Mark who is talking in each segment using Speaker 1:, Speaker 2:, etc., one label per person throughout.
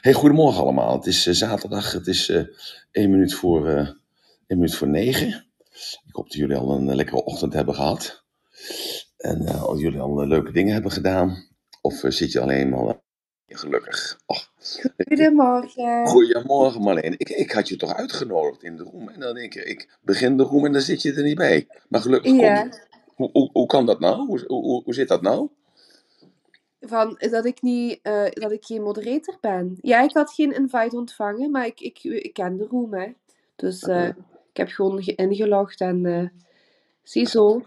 Speaker 1: Hey, goedemorgen allemaal. Het is eh, zaterdag, het is eh 1 minuut voor, eh 1 minuut voor 9. Ik hoop dat jullie al een lekkere ochtend hebben gehad. En of jullie al leuke dingen hebben gedaan. Of zit je alleen maar gelukkig?
Speaker 2: Goedemorgen.
Speaker 1: goedemorgen Marleen. Ik, ik had je toch uitgenodigd in de room. En dan denk ik, ik begin de room en dan zit je er niet bij. Maar gelukkig kom
Speaker 2: Ja,
Speaker 1: je. Hoe, hoe, hoe kan dat nou? Hoe, hoe- hoe zit dat nou?
Speaker 2: Van dat ik niet, eh, dat ik geen moderator ben. Ja, ik had geen invite ontvangen, maar ik, ik, ik ken de room, hè. Dus eh, ik heb gewoon ge- ingelogd en eh ziezo.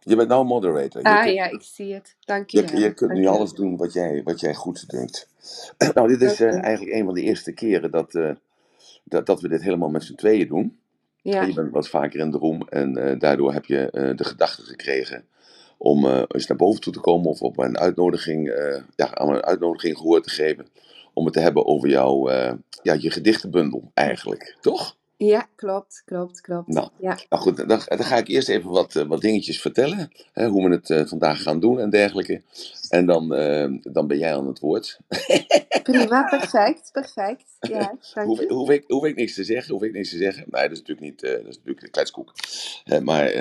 Speaker 1: je bent nou moderator. Je,
Speaker 2: Ah
Speaker 1: kunt-
Speaker 2: ja, ik zie het.
Speaker 1: je,
Speaker 2: Dankjewel.
Speaker 1: je kunt nu alles doen wat jij, wat jij goed dunkt. Nou, dit is eigenlijk een van de eerste keren dat, dat, dat we dit helemaal met z'n tweeën doen. En
Speaker 2: Ja,
Speaker 1: je bent wat vaker in de room en daardoor heb je de gedachte gekregen om eh, eens naar boven toe te komen of op een uitnodiging, eh, ja, aan een uitnodiging gehoor te geven. Om het te hebben over jouw, eh, ja, je gedichtenbundel eigenlijk, toch?
Speaker 2: Ja, klopt, klopt, klopt.
Speaker 1: Nou,
Speaker 2: Ja,
Speaker 1: nou goed, dan, dan ga ik eerst even wat, eh, wat dingetjes vertellen. Hè, hoe we het eh, vandaag gaan doen en dergelijke. En dan, eh, dan ben jij aan het woord.
Speaker 2: prima, perfect, perfect. Ja,
Speaker 1: Hoef, hoef, ik, hoef ik niks te zeggen? Hoef ik niks te zeggen? Nee, dat is natuurlijk niet. eh, dat is natuurlijk een kletskoek. Maar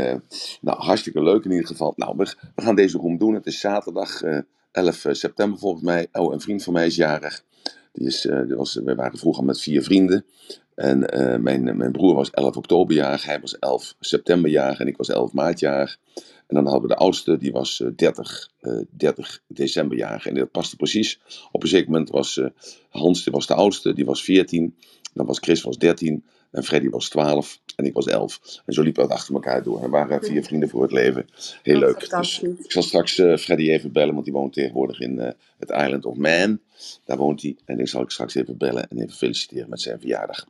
Speaker 1: nou, hartstikke leuk in ieder geval. Nou, we, we gaan deze room doen. Het is zaterdag eh 11 september volgens mij. Oh, een vriend van mij is jarig. Die is, eh, die was, we waren vroeger met vier vrienden. En eh, mijn, mijn broer was 11 oktober jarig. Hij was 11 september jarig. En ik was 11 maart jarig. En dan hadden we de oudste, die was eh, 30, eh 30 december jarig. En dat paste precies. Op een zeker moment was Hans, die was de oudste, die was 14. Dan was Chris was 13. En Freddy was 12. En ik was 11. En zo liepen we achter elkaar door. En waren vier vrienden voor het leven. Heel
Speaker 2: Dat
Speaker 1: leuk. Dus ik zal straks eh, Freddy even bellen, want die woont tegenwoordig in eh, het Island of Man. Daar woont hij. En die zal ik straks even bellen en even feliciteren met zijn verjaardag.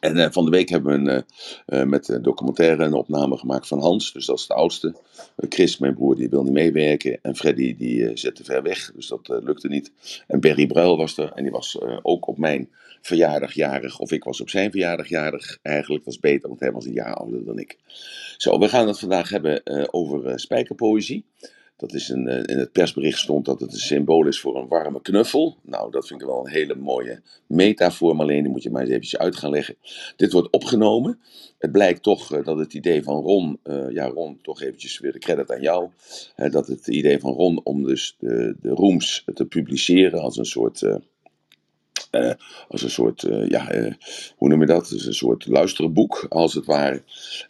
Speaker 1: En eh, van de week hebben we een, eh, eh, met de documentaire een opname gemaakt van Hans. Dus dat is de oudste. Chris, mijn broer, die wil niet meewerken. En Freddy, die eh, zit te ver weg. Dus dat lukte niet. En Berry Bruil was er. En die was ook op mijn verjaardag jarig. Of ik was op zijn verjaardag jarig. Eigenlijk was beter, want hij was een jaar ouder dan ik. Zo, we gaan het vandaag hebben over spijkerpoëzie. Dat is een, eh, in het persbericht stond dat het een symbool is voor een warme knuffel. Nou, dat vind ik wel een hele mooie metafoor, maar alleen die moet je maar eens eventjes uit gaan leggen. Dit wordt opgenomen. Het blijkt toch eh, dat het idee van Ron, eh, ja Ron, toch eventjes weer de credit aan jou, dat het idee van Ron om dus de, de rooms te publiceren als een soort... eh, als een soort, eh, ja, eh, hoe noem je dat? Dus een soort luisterboek, als het ware.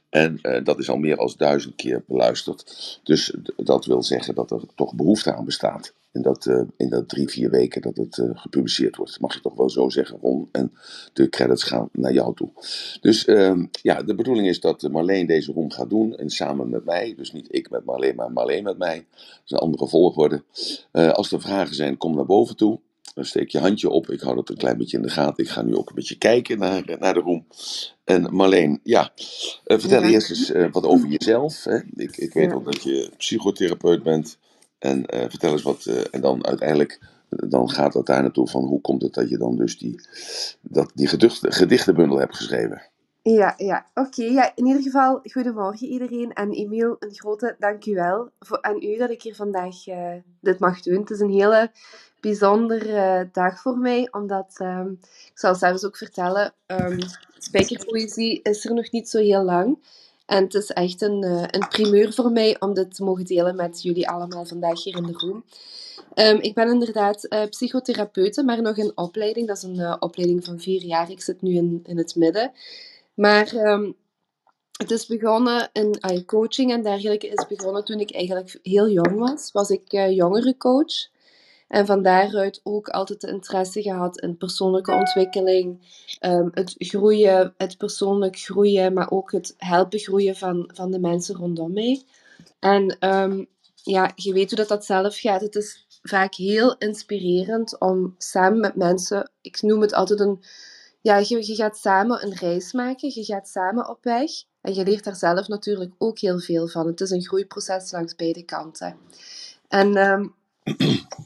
Speaker 1: En dat is al meer dan duizend keer beluisterd. Dus dat wil zeggen dat er toch behoefte aan bestaat. In dat, in dat drie, vier weken dat het gepubliceerd wordt. Mag je toch wel zo zeggen, Ron. En de credits gaan naar jou toe. Dus ehm, ja, de bedoeling is dat Marleen deze room gaat doen. En samen met mij. Dus niet ik met Marleen, maar Marleen met mij. Dat is een andere volgorde. Als er vragen zijn, kom naar boven toe. Dan steek je handje op. Ik hou dat een klein beetje in de gaten. Ik ga nu ook een beetje kijken naar, naar de room. En Marleen, ja, eh, vertel
Speaker 2: Ja,
Speaker 1: eerst eens eh, wat over jezelf. Hè. Ik, ik weet
Speaker 2: ja.
Speaker 1: ook dat je psychotherapeut bent. En eh, vertel eens wat. eh, en dan uiteindelijk, eh, dan gaat het daar naartoe van hoe komt het dat je dan dus die, dat, die gedicht, gedichtenbundel hebt geschreven.
Speaker 2: Ja, ja. Oké. Ja, in ieder geval, goedemorgen iedereen. En Emiel, een grote dankjewel voor, aan u dat ik hier vandaag eh, dit mag doen. Het is een hele bijzondere eh, dag voor mij, omdat, ehm, ik zal zelfs ook vertellen, spijkerpoëzie is er nog niet zo heel lang. En het is echt een, eh, een primeur voor mij om dit te mogen delen met jullie allemaal vandaag hier in de room. Ehm, ik ben inderdaad eh, psychotherapeute, maar nog in opleiding. Dat is een opleiding van vier jaar. Ik zit nu in, in het midden. Maar het is begonnen in coaching en dergelijke is begonnen toen ik eigenlijk heel jong was. Was ik eh jongerencoach. En van daaruit ook altijd interesse gehad in persoonlijke ontwikkeling, ehm, het groeien, het persoonlijk groeien, maar ook het helpen groeien van, van de mensen rondom mij. En ehm, ja, je weet hoe dat, dat zelf gaat. Het is vaak heel inspirerend om samen met mensen, ik noem het altijd een, ja, je, je gaat samen een reis maken, je gaat samen op weg. En je leert daar zelf natuurlijk ook heel veel van. Het is een groeiproces langs beide kanten. En ehm,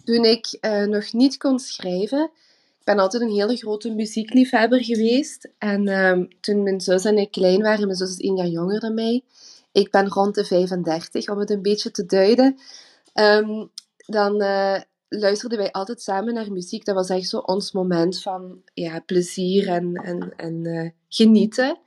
Speaker 2: toen ik eh, nog niet kon schrijven, ik ben altijd een hele grote muziekliefhebber geweest. En ehm, toen mijn zus en ik klein waren, mijn zus is één jaar jonger dan mij. Ik ben rond de 35, om het een beetje te duiden. Ehm, dan, eh, luisterden wij altijd samen naar muziek. Dat was echt zo ons moment van ja, plezier en, en, en eh, genieten.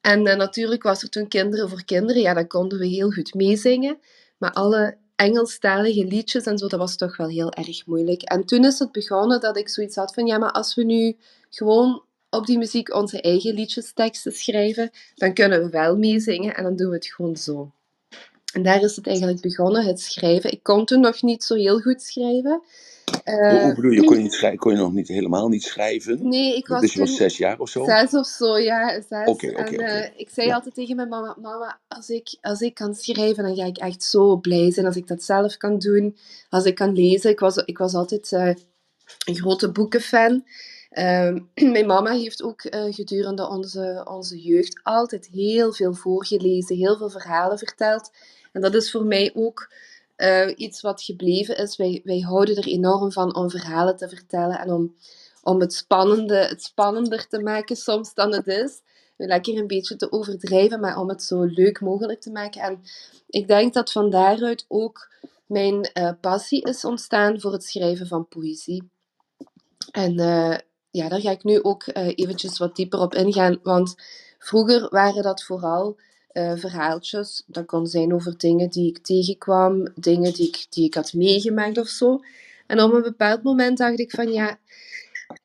Speaker 2: En natuurlijk was er toen Kinderen voor Kinderen. Ja, dan konden we heel goed meezingen. Maar alle Engelstalige liedjes en zo, dat was toch wel heel erg moeilijk. En toen is het begonnen dat ik zoiets had van, ja, maar als we nu gewoon op die muziek onze eigen liedjesteksten schrijven, dan kunnen we wel meezingen en dan doen we het gewoon zo. En daar is het eigenlijk begonnen, het schrijven. Ik kon toen nog niet zo heel goed schrijven.
Speaker 1: Uh, Hoe bedoel je, kon je, niet schrijven, kon je nog niet helemaal niet schrijven?
Speaker 2: Nee, ik was
Speaker 1: Dus je was zes jaar of zo?
Speaker 2: Zes of zo, ja. Zes.
Speaker 1: Oké, oké,
Speaker 2: en
Speaker 1: oké.
Speaker 2: uh, ik zei
Speaker 1: Ja.
Speaker 2: altijd tegen mijn mama, mama, als ik, als ik kan schrijven, dan ga ik echt zo blij zijn als ik dat zelf kan doen. Als ik kan lezen. Ik was, ik was altijd uh, een grote boekenfan. Ehm, mijn mama heeft ook eh, gedurende onze, onze jeugd altijd heel veel voorgelezen, heel veel verhalen verteld. En dat is voor mij ook eh, iets wat gebleven is. Wij, wij houden er enorm van om verhalen te vertellen en om, om het, spannende, het spannender te maken soms dan het is. Lekker een beetje te overdrijven, maar om het zo leuk mogelijk te maken. En ik denk dat van daaruit ook mijn eh, passie is ontstaan voor het schrijven van poëzie. En uh, ja, daar ga ik nu ook eventjes wat dieper op ingaan. Want vroeger waren dat vooral uh, verhaaltjes. Dat kon zijn over dingen die ik tegenkwam, dingen die ik, die ik had meegemaakt of zo. En op een bepaald moment dacht ik van ja,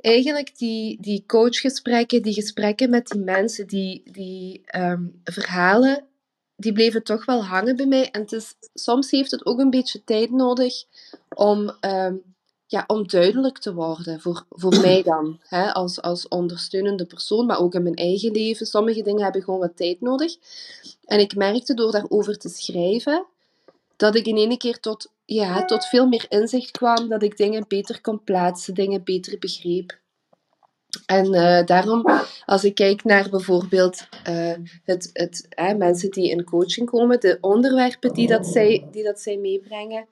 Speaker 2: eigenlijk die, die coachgesprekken, die gesprekken met die mensen, die, die um, verhalen, die bleven toch wel hangen bij mij. En het is, soms heeft het ook een beetje tijd nodig om um, ja, om duidelijk te worden, voor, voor mij dan, hè, als, als ondersteunende persoon, maar ook in mijn eigen leven. Sommige dingen hebben gewoon wat tijd nodig. En ik merkte door daarover te schrijven, dat ik in één keer tot, ja, tot veel meer inzicht kwam, dat ik dingen beter kon plaatsen, dingen beter begreep. En uh, daarom, als ik kijk naar bijvoorbeeld uh, het, het, mensen die in coaching komen, de onderwerpen die dat zij, die dat zij meebrengen,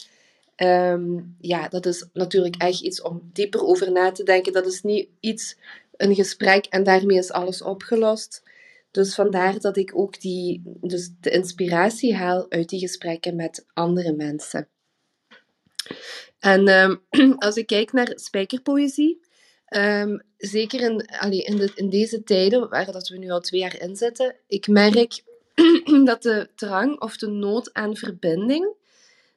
Speaker 2: Um, ja, dat is natuurlijk echt iets om dieper over na te denken. Dat is niet iets, een gesprek en daarmee is alles opgelost. Dus vandaar dat ik ook die, dus de inspiratie haal uit die gesprekken met andere mensen. En um, als ik kijk naar spijkerpoëzie, um, zeker in, allee, in, de, in deze tijden, waar dat we nu al twee jaar in zitten, ik merk dat de drang of de nood aan verbinding,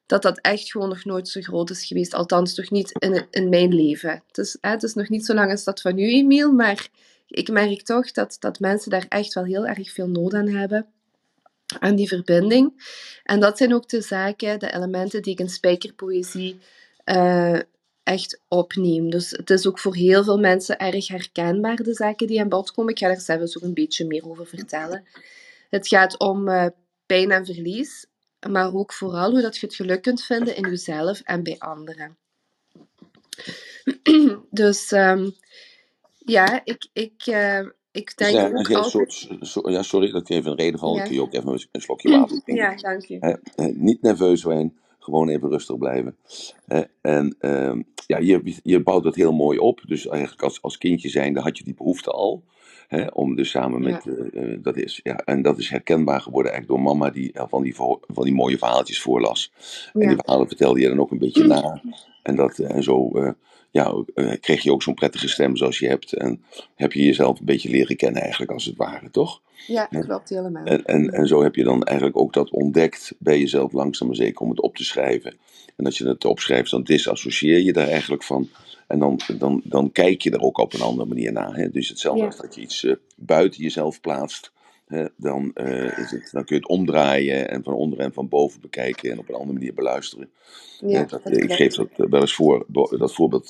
Speaker 2: dat dat echt gewoon nog nooit zo groot is geweest. Althans, toch niet in, in mijn leven. Het is, hè, het is nog niet zo lang als dat van u, Emiel, maar ik merk toch dat, dat mensen daar echt wel heel erg veel nood aan hebben. Aan die verbinding. En dat zijn ook de zaken, de elementen die ik in spijkerpoëzie uh, echt opneem. Dus het is ook voor heel veel mensen erg herkenbaar, de zaken die aan bod komen. Ik ga daar zelfs ook een beetje meer over vertellen. Het gaat om uh, pijn en verlies, maar ook vooral hoe dat je het geluk kunt vinden in jezelf en bij anderen. dus um, ja, ik, ik, uh, ik denk
Speaker 1: ja,
Speaker 2: ook
Speaker 1: ja,
Speaker 2: altijd...
Speaker 1: so, so, ja, sorry dat ik even een reden val.
Speaker 2: Ja.
Speaker 1: Kun je ook even een slokje water drinken?
Speaker 2: Ja, dank.
Speaker 1: Hè, hè, niet nerveus zijn, gewoon even rustig blijven. En uh, ja, je, je bouwt dat heel mooi op. Dus eigenlijk als, als kindje zijnde had je die behoefte al. Om dus samen met,
Speaker 2: Ja.
Speaker 1: eh, eh, dat is, ja, en dat is herkenbaar geworden eigenlijk door mama die eh, van die, van die mooie verhaaltjes voorlas. En die verhalen vertelde je dan ook een beetje na. En, dat, en zo ja, kreeg je ook zo'n prettige stem zoals je hebt. En heb je jezelf een beetje leren kennen eigenlijk als het ware, toch?
Speaker 2: ja,
Speaker 1: Ja.
Speaker 2: klopt helemaal.
Speaker 1: En, en, en zo heb je dan eigenlijk ook dat ontdekt bij jezelf langzaam maar zeker om het op te schrijven. En als je het opschrijft, dan disassocieer je daar eigenlijk van. En dan, dan, dan kijk je er ook op een andere manier naar. Hè? Dus hetzelfde
Speaker 2: Ja.
Speaker 1: als dat je iets eh, buiten jezelf plaatst. Dan, eh, is het, dan kun je het omdraaien en van onder en van boven bekijken en op een andere manier beluisteren.
Speaker 2: Ja,
Speaker 1: dat,
Speaker 2: dat
Speaker 1: ik geef dat eh, wel eens voor, dat voorbeeld,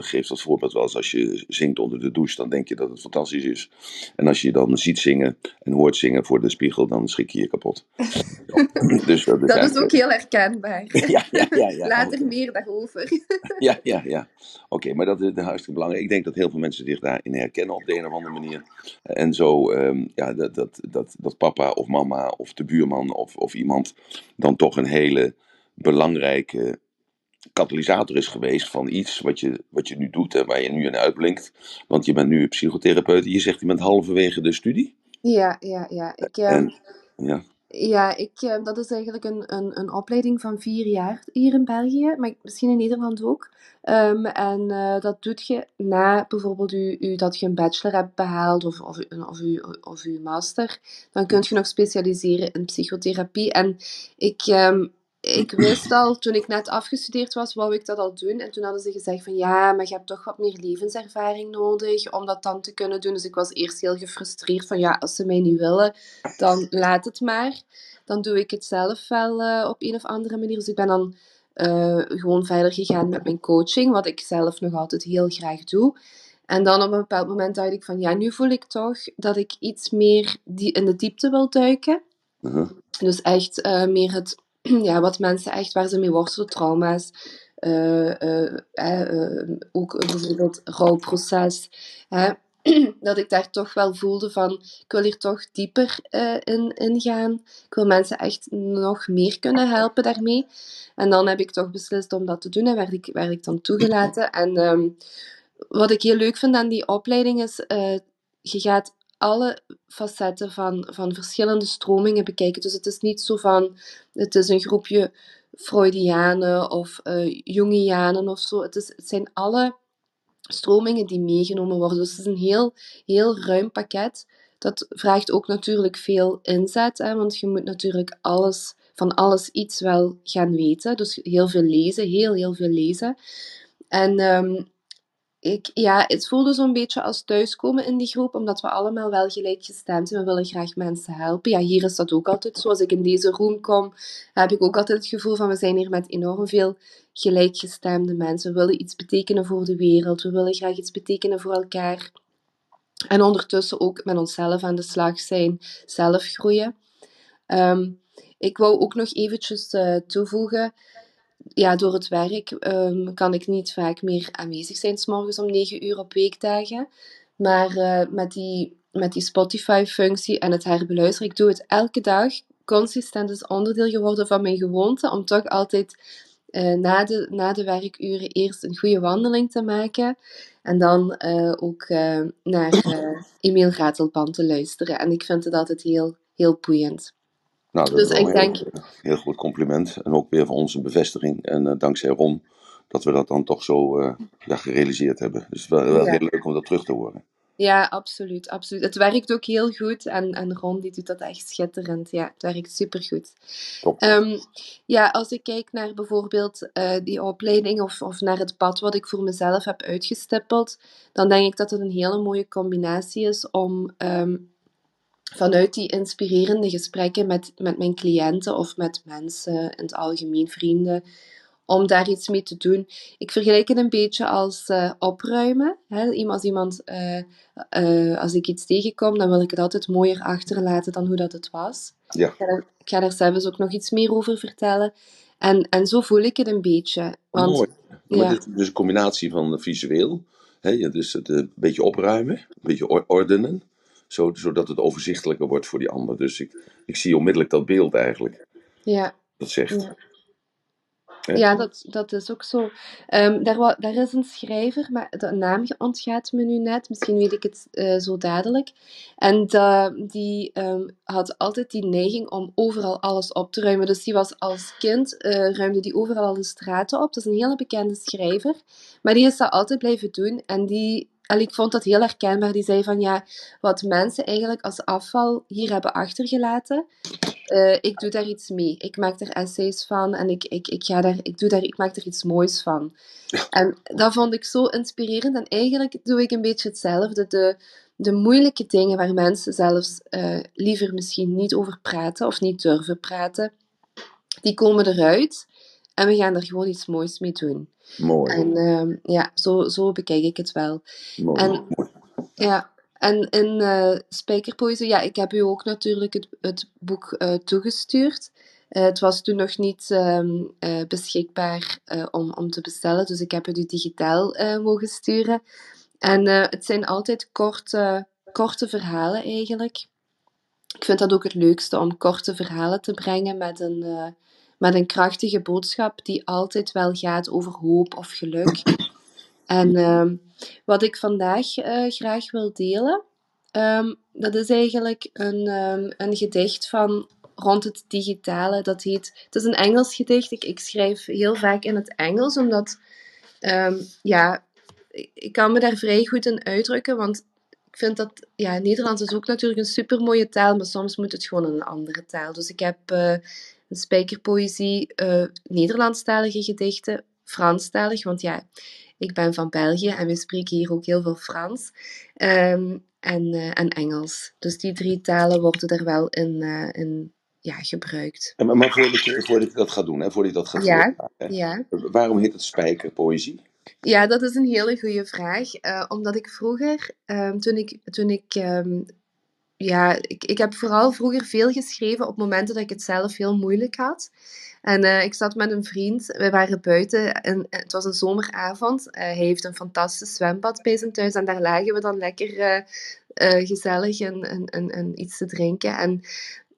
Speaker 1: geef dat voorbeeld wel eens als je zingt onder de douche, dan denk je dat het fantastisch is. En als je dan ziet zingen en hoort zingen voor de spiegel, dan schrik je je kapot. dus dat is,
Speaker 2: Dat is
Speaker 1: eigenlijk-
Speaker 2: ook heel herkenbaar.
Speaker 1: Ja, ja, ja. ja
Speaker 2: Later meer daarover.
Speaker 1: Ja, ja, ja. Oké, maar dat is hartstikke belangrijk. Ik denk dat heel veel mensen zich daarin herkennen op de een of andere manier. En zo, ehm, ja, dat, dat, dat, dat papa of mama of de buurman of, of iemand dan toch een hele belangrijke katalysator is geweest van iets wat je, wat je nu doet en waar je nu in uitblinkt. Want je bent nu psychotherapeut en je zegt je bent halverwege de studie.
Speaker 2: Ja, ja, ja. Ik, ehm,
Speaker 1: En, ja,
Speaker 2: Ja, ik, eh, dat is eigenlijk een, een, een opleiding van vier jaar hier in België, maar misschien in Nederland ook. Ehm, en uh, dat doet je na bijvoorbeeld u, u, dat je een bachelor hebt behaald of, of, of, u, of uw master. Dan kun je nog specialiseren in psychotherapie. En ik, um, ik wist al, toen ik net afgestudeerd was, wou ik dat al doen. En toen hadden ze gezegd van ja, maar je hebt toch wat meer levenservaring nodig om dat dan te kunnen doen. Dus ik was eerst heel gefrustreerd van ja, als ze mij niet willen, dan laat het maar. Dan doe ik het zelf wel uh, op een of andere manier. Dus ik ben dan uh, gewoon verder gegaan met mijn coaching, wat ik zelf nog altijd heel graag doe. En dan op een bepaald moment dacht ik van ja, nu voel ik toch dat ik iets meer die in de diepte wil duiken. Uh -huh. Dus echt uh, meer het ja, wat mensen echt, waar ze mee worstelen, trauma's, uh, uh, uh, ook bijvoorbeeld rouwproces, dat ik daar toch wel voelde van, ik wil hier toch dieper in, in gaan. Ik wil mensen echt nog meer kunnen helpen daarmee. En dan heb ik toch beslist om dat te doen en werd ik, werd ik dan toegelaten. En um, wat ik heel leuk vind aan die opleiding is, je gaat alle facetten van, van verschillende stromingen bekijken. Dus het is niet zo van, het is een groepje Freudianen of uh, Jungianen of zo. Het, is, het zijn alle stromingen die meegenomen worden. Dus het is een heel, heel ruim pakket. Dat vraagt ook natuurlijk veel inzet, hè, want je moet natuurlijk alles, van alles iets wel gaan weten. Dus heel veel lezen, heel, heel veel lezen. En um, ik, ja, het voelde zo'n beetje als thuiskomen in die groep, omdat we allemaal wel gelijkgestemd zijn. We willen graag mensen helpen. Ja, hier is dat ook altijd zo. Als ik in deze room kom, heb ik ook altijd het gevoel van we zijn hier met enorm veel gelijkgestemde mensen. We willen iets betekenen voor de wereld. We willen graag iets betekenen voor elkaar. En ondertussen ook met onszelf aan de slag zijn, zelf groeien. Um, ik wou ook nog eventjes uh, toevoegen ja, door het werk um, kan ik niet vaak meer aanwezig zijn, morgens om 9 uur op weekdagen. Maar uh, met die, met die Spotify-functie en het herbeluisteren, ik doe het elke dag. Consistent is onderdeel geworden van mijn gewoonte om toch altijd uh, na, de, na de werkuren eerst een goede wandeling te maken. En dan uh, ook naar Ratelband te luisteren. En ik vind het altijd heel, heel boeiend.
Speaker 1: Nou, dat dus is ik een denk... heel, heel goed compliment. En ook weer van ons een bevestiging. En uh, dankzij Ron dat we dat dan toch zo uh, ja, gerealiseerd hebben. Dus wel, wel ja. heel leuk om dat terug te horen.
Speaker 2: Ja, absoluut, absoluut. Het werkt ook heel goed en, en Ron die doet dat echt schitterend. Ja, het werkt supergoed. Um, ja, als ik kijk naar bijvoorbeeld uh, die opleiding of, of naar het pad wat ik voor mezelf heb uitgestippeld, dan denk ik dat het een hele mooie combinatie is om um, vanuit die inspirerende gesprekken met, met mijn cliënten of met mensen in het algemeen, vrienden, om daar iets mee te doen. Ik vergelijk het een beetje als uh, opruimen. Hè? Als, iemand, uh, uh, als ik iets tegenkom, dan wil ik het altijd mooier achterlaten dan hoe dat het was.
Speaker 1: Ja.
Speaker 2: Ik, ga daar, ik ga daar zelfs ook nog iets meer over vertellen. En, en zo voel ik het een beetje. Want,
Speaker 1: Mooi. Ja. Maar dit is dus een combinatie van visueel, hè? dus het een beetje opruimen, een beetje ordenen zodat het overzichtelijker wordt voor die ander. Dus ik, ik zie onmiddellijk dat beeld eigenlijk.
Speaker 2: Ja.
Speaker 1: Dat zegt.
Speaker 2: Ja. Ja, dat, dat is ook zo. Um, daar, daar is een schrijver, maar de naam ontgaat me nu net. Misschien weet ik het uh, zo dadelijk. En de, die um, had altijd die neiging om overal alles op te ruimen. Dus die was als kind, uh, ruimde die overal al de straten op. Dat is een hele bekende schrijver. Maar die is dat altijd blijven doen. En die en ik vond dat heel herkenbaar. Die zei van ja, wat mensen eigenlijk als afval hier hebben achtergelaten, uh, ik doe daar iets mee. Ik maak er essays van en ik, ik, ik, ga daar, ik, doe daar, ik maak er iets moois van. En dat vond ik zo inspirerend. En eigenlijk doe ik een beetje hetzelfde. De, de moeilijke dingen waar mensen zelfs uh, liever misschien niet over praten of niet durven praten, die komen eruit. En we gaan er gewoon iets moois mee doen.
Speaker 1: Mooi.
Speaker 2: En uh, ja, zo, zo bekijk ik het wel.
Speaker 1: Mooi.
Speaker 2: En,
Speaker 1: mooi.
Speaker 2: Ja, en in uh, Spijkerpoëzie, ja, ik heb u ook natuurlijk het, het boek uh, toegestuurd. Uh, het was toen nog niet um, beschikbaar om, om te bestellen, dus ik heb het u digitaal mogen sturen. En het zijn altijd korte, korte verhalen eigenlijk. Ik vind dat ook het leukste om korte verhalen te brengen met een met een krachtige boodschap die altijd wel gaat over hoop of geluk. En um, wat ik vandaag uh, graag wil delen, um, dat is eigenlijk een, um, een gedicht van rond het digitale. Dat heet, het is een Engels gedicht. Ik, ik schrijf heel vaak in het Engels, omdat ehm, ja, ik, kan me daar vrij goed in uitdrukken. Want ik vind dat, ja, Nederlands is ook natuurlijk een super mooie taal, maar soms moet het gewoon een andere taal. Dus ik heb een spijkerpoëzie, uh, Nederlandstalige gedichten, Franstalig, want ja, ik ben van België en we spreken hier ook heel veel Frans. Um, en, uh, en Engels. Dus die drie talen worden er wel in, in ja, gebruikt.
Speaker 1: En, maar voordat je, voordat je dat gaat doen, hè, voordat je dat gaat
Speaker 2: ja, ja.
Speaker 1: waarom heet het spijkerpoëzie?
Speaker 2: Ja, dat is een hele goede vraag. Uh, omdat ik vroeger, um, toen ik, toen ik um, ja, ik, ik heb vooral vroeger veel geschreven op momenten dat ik het zelf heel moeilijk had. En uh, ik zat met een vriend, we waren buiten en het was een zomeravond. Uh, hij heeft een fantastisch zwembad bij zijn thuis en daar lagen we dan lekker uh, gezellig en, en, en, iets te drinken. En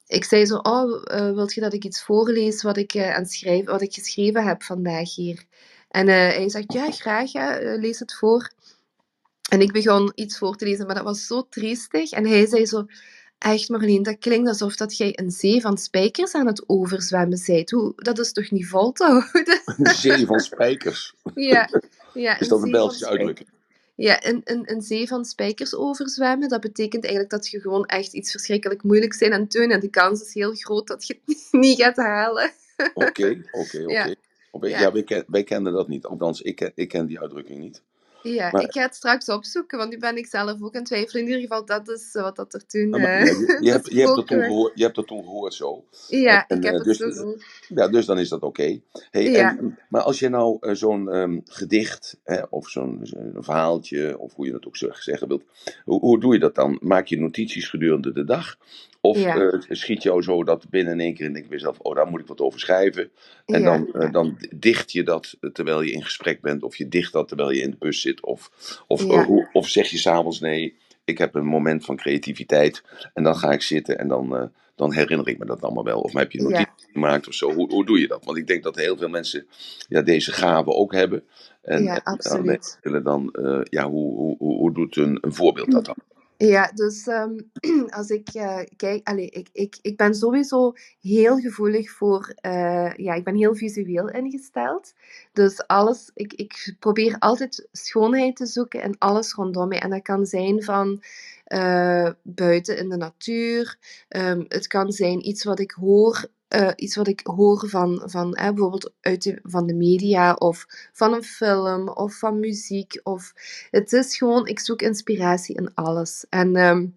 Speaker 2: ik zei zo, oh, wilt je dat ik iets voorlees wat ik, aan schrijven, wat ik geschreven heb vandaag hier? En hij zegt, ja, graag, eh, lees het voor. En ik begon iets voor te lezen, maar dat was zo triestig. En hij zei zo, echt Marleen, dat klinkt alsof dat jij een zee van spijkers aan het overzwemmen bent. Hoe, dat is toch niet vol te houden?
Speaker 1: Een zee van spijkers?
Speaker 2: Ja. ja
Speaker 1: is dat een Belgische uitdrukking?
Speaker 2: Ja, een, een, een zee van spijkers overzwemmen, dat betekent eigenlijk dat je gewoon echt iets verschrikkelijk moeilijks zijn aan het doen en de kans is heel groot dat je het niet gaat halen.
Speaker 1: Oké, oké, oké. Ja, ja wij, ken, wij, kenden dat niet. Althans, ik ik ken die uitdrukking niet.
Speaker 2: Ja, ik ga het straks opzoeken, want nu ben ik zelf ook aan het twijfelen. In ieder geval, dat is wat dat er toen...
Speaker 1: Uh, je, je, hebt, je, hebt dat toen gehoord, je hebt dat toen gehoord zo.
Speaker 2: Ja, en, ik heb
Speaker 1: dus,
Speaker 2: het zo
Speaker 1: Ja, dus dan is dat oké. Okay. Hey, ja. maar als je nou uh, zo'n um, gedicht, hè, of zo'n zo verhaaltje, of hoe je dat ook zeggen wilt, hoe, hoe doe je dat dan? Maak je notities gedurende de dag? Of ja. uh, schiet jou zo dat binnen in één keer en denk je mezelf, oh, daar moet ik wat over schrijven. En ja. dan, uh, dan dicht je dat terwijl je in gesprek bent, of je dicht dat terwijl je in de bus zit, of, of, ja. uh, of zeg je s'avonds, nee, ik heb een moment van creativiteit en dan ga ik zitten en dan, dan herinner ik me dat allemaal wel. Of heb je notities gemaakt of zo. Hoe, hoe doe je dat? Want ik denk dat heel veel mensen ja, deze gave ook hebben. En,
Speaker 2: ja, absoluut.
Speaker 1: En dan, ja, hoe, hoe, hoe, hoe doet een, een voorbeeld dat dan?
Speaker 2: Ja, dus um, als ik uh, kijk, allez, ik, ik, ik ben sowieso heel gevoelig voor, uh, ja, ik ben heel visueel ingesteld. Dus alles, ik, ik probeer altijd schoonheid te zoeken in alles rondom mij. En dat kan zijn van uh, buiten in de natuur, um, het kan zijn iets wat ik hoor uh, iets wat ik hoor van, van eh, bijvoorbeeld uit de, van de media of van een film of van muziek. Of, het is gewoon, ik zoek inspiratie in alles. En um,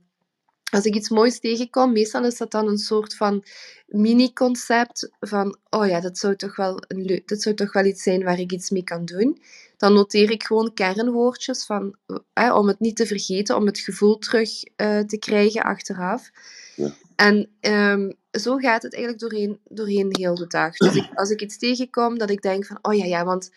Speaker 2: als ik iets moois tegenkom, meestal is dat dan een soort van mini-concept van, oh ja, dat zou, toch wel een dat zou toch wel iets zijn waar ik iets mee kan doen. Dan noteer ik gewoon kernwoordjes van, eh, om het niet te vergeten, om het gevoel terug uh, te krijgen achteraf. Ja. En um, zo gaat het eigenlijk doorheen, doorheen heel de dag. Dus ik, als ik iets tegenkom, dat ik denk van, oh ja, ja, want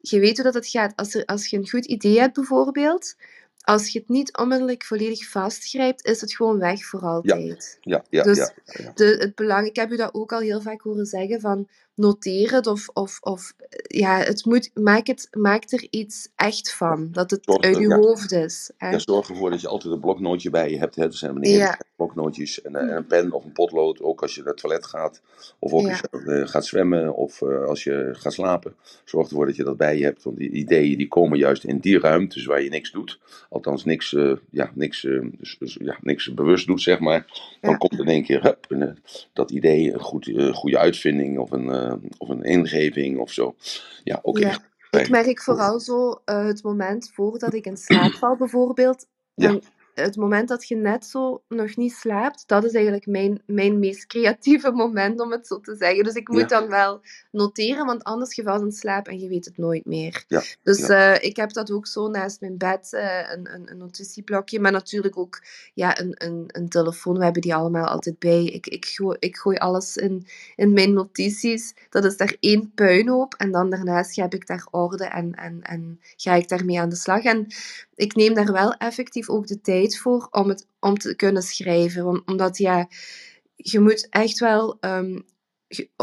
Speaker 2: je weet hoe dat het gaat. Als, er, als je een goed idee hebt bijvoorbeeld, als je het niet onmiddellijk volledig vastgrijpt, is het gewoon weg voor altijd.
Speaker 1: Ja, ja, ja.
Speaker 2: Dus
Speaker 1: ja, ja.
Speaker 2: De, het belang, ik heb u dat ook al heel vaak horen zeggen, van noteer het of, of, of ja, het moet, maak, het, maak er iets echt van, dat het
Speaker 1: Zorg,
Speaker 2: uit je
Speaker 1: ja.
Speaker 2: hoofd is. Hè?
Speaker 1: Ja, zorg ervoor dat je altijd een bloknootje bij je hebt. Hè. Er zijn wanneer
Speaker 2: Ja.
Speaker 1: bloknootjes en, eh, en een pen of een potlood, ook als je naar het toilet gaat. Of ook
Speaker 2: Ja.
Speaker 1: als je eh, gaat zwemmen of eh, als je gaat slapen. Zorg ervoor dat je dat bij je hebt, want die ideeën die komen juist in die ruimtes waar je niks doet. Althans, niks, ja, niks, dus, dus, ja, niks bewust doet, zeg maar. Dan komt in één keer hup, dat idee, een goed, goede uitvinding of een, eh, of een ingeving of zo. Ja, ook
Speaker 2: Ja.
Speaker 1: echt.
Speaker 2: Ik merk vooral zo eh, het moment voordat ik in slaap val, bijvoorbeeld.
Speaker 1: Ja.
Speaker 2: Het moment dat je net zo nog niet slaapt, dat is eigenlijk mijn, mijn meest creatieve moment, om het zo te zeggen. Dus ik moet
Speaker 1: Ja.
Speaker 2: dan wel noteren, want anders je valt in slaap en je weet het nooit meer.
Speaker 1: Ja,
Speaker 2: Dus
Speaker 1: ja.
Speaker 2: eh, ik heb dat ook zo naast mijn bed, eh, een, een, een notitieblokje, maar natuurlijk ook ja, een, een, een telefoon. We hebben die allemaal altijd bij. Ik, ik, gooi, ik gooi alles in, in mijn notities. Dat is daar één puinhoop en dan daarnaast heb ik daar orde en, en, en ga ik daarmee aan de slag. En ik neem daar wel effectief ook de tijd voor om, het, om te kunnen schrijven. Om- Omdat ja, je moet echt wel ehm,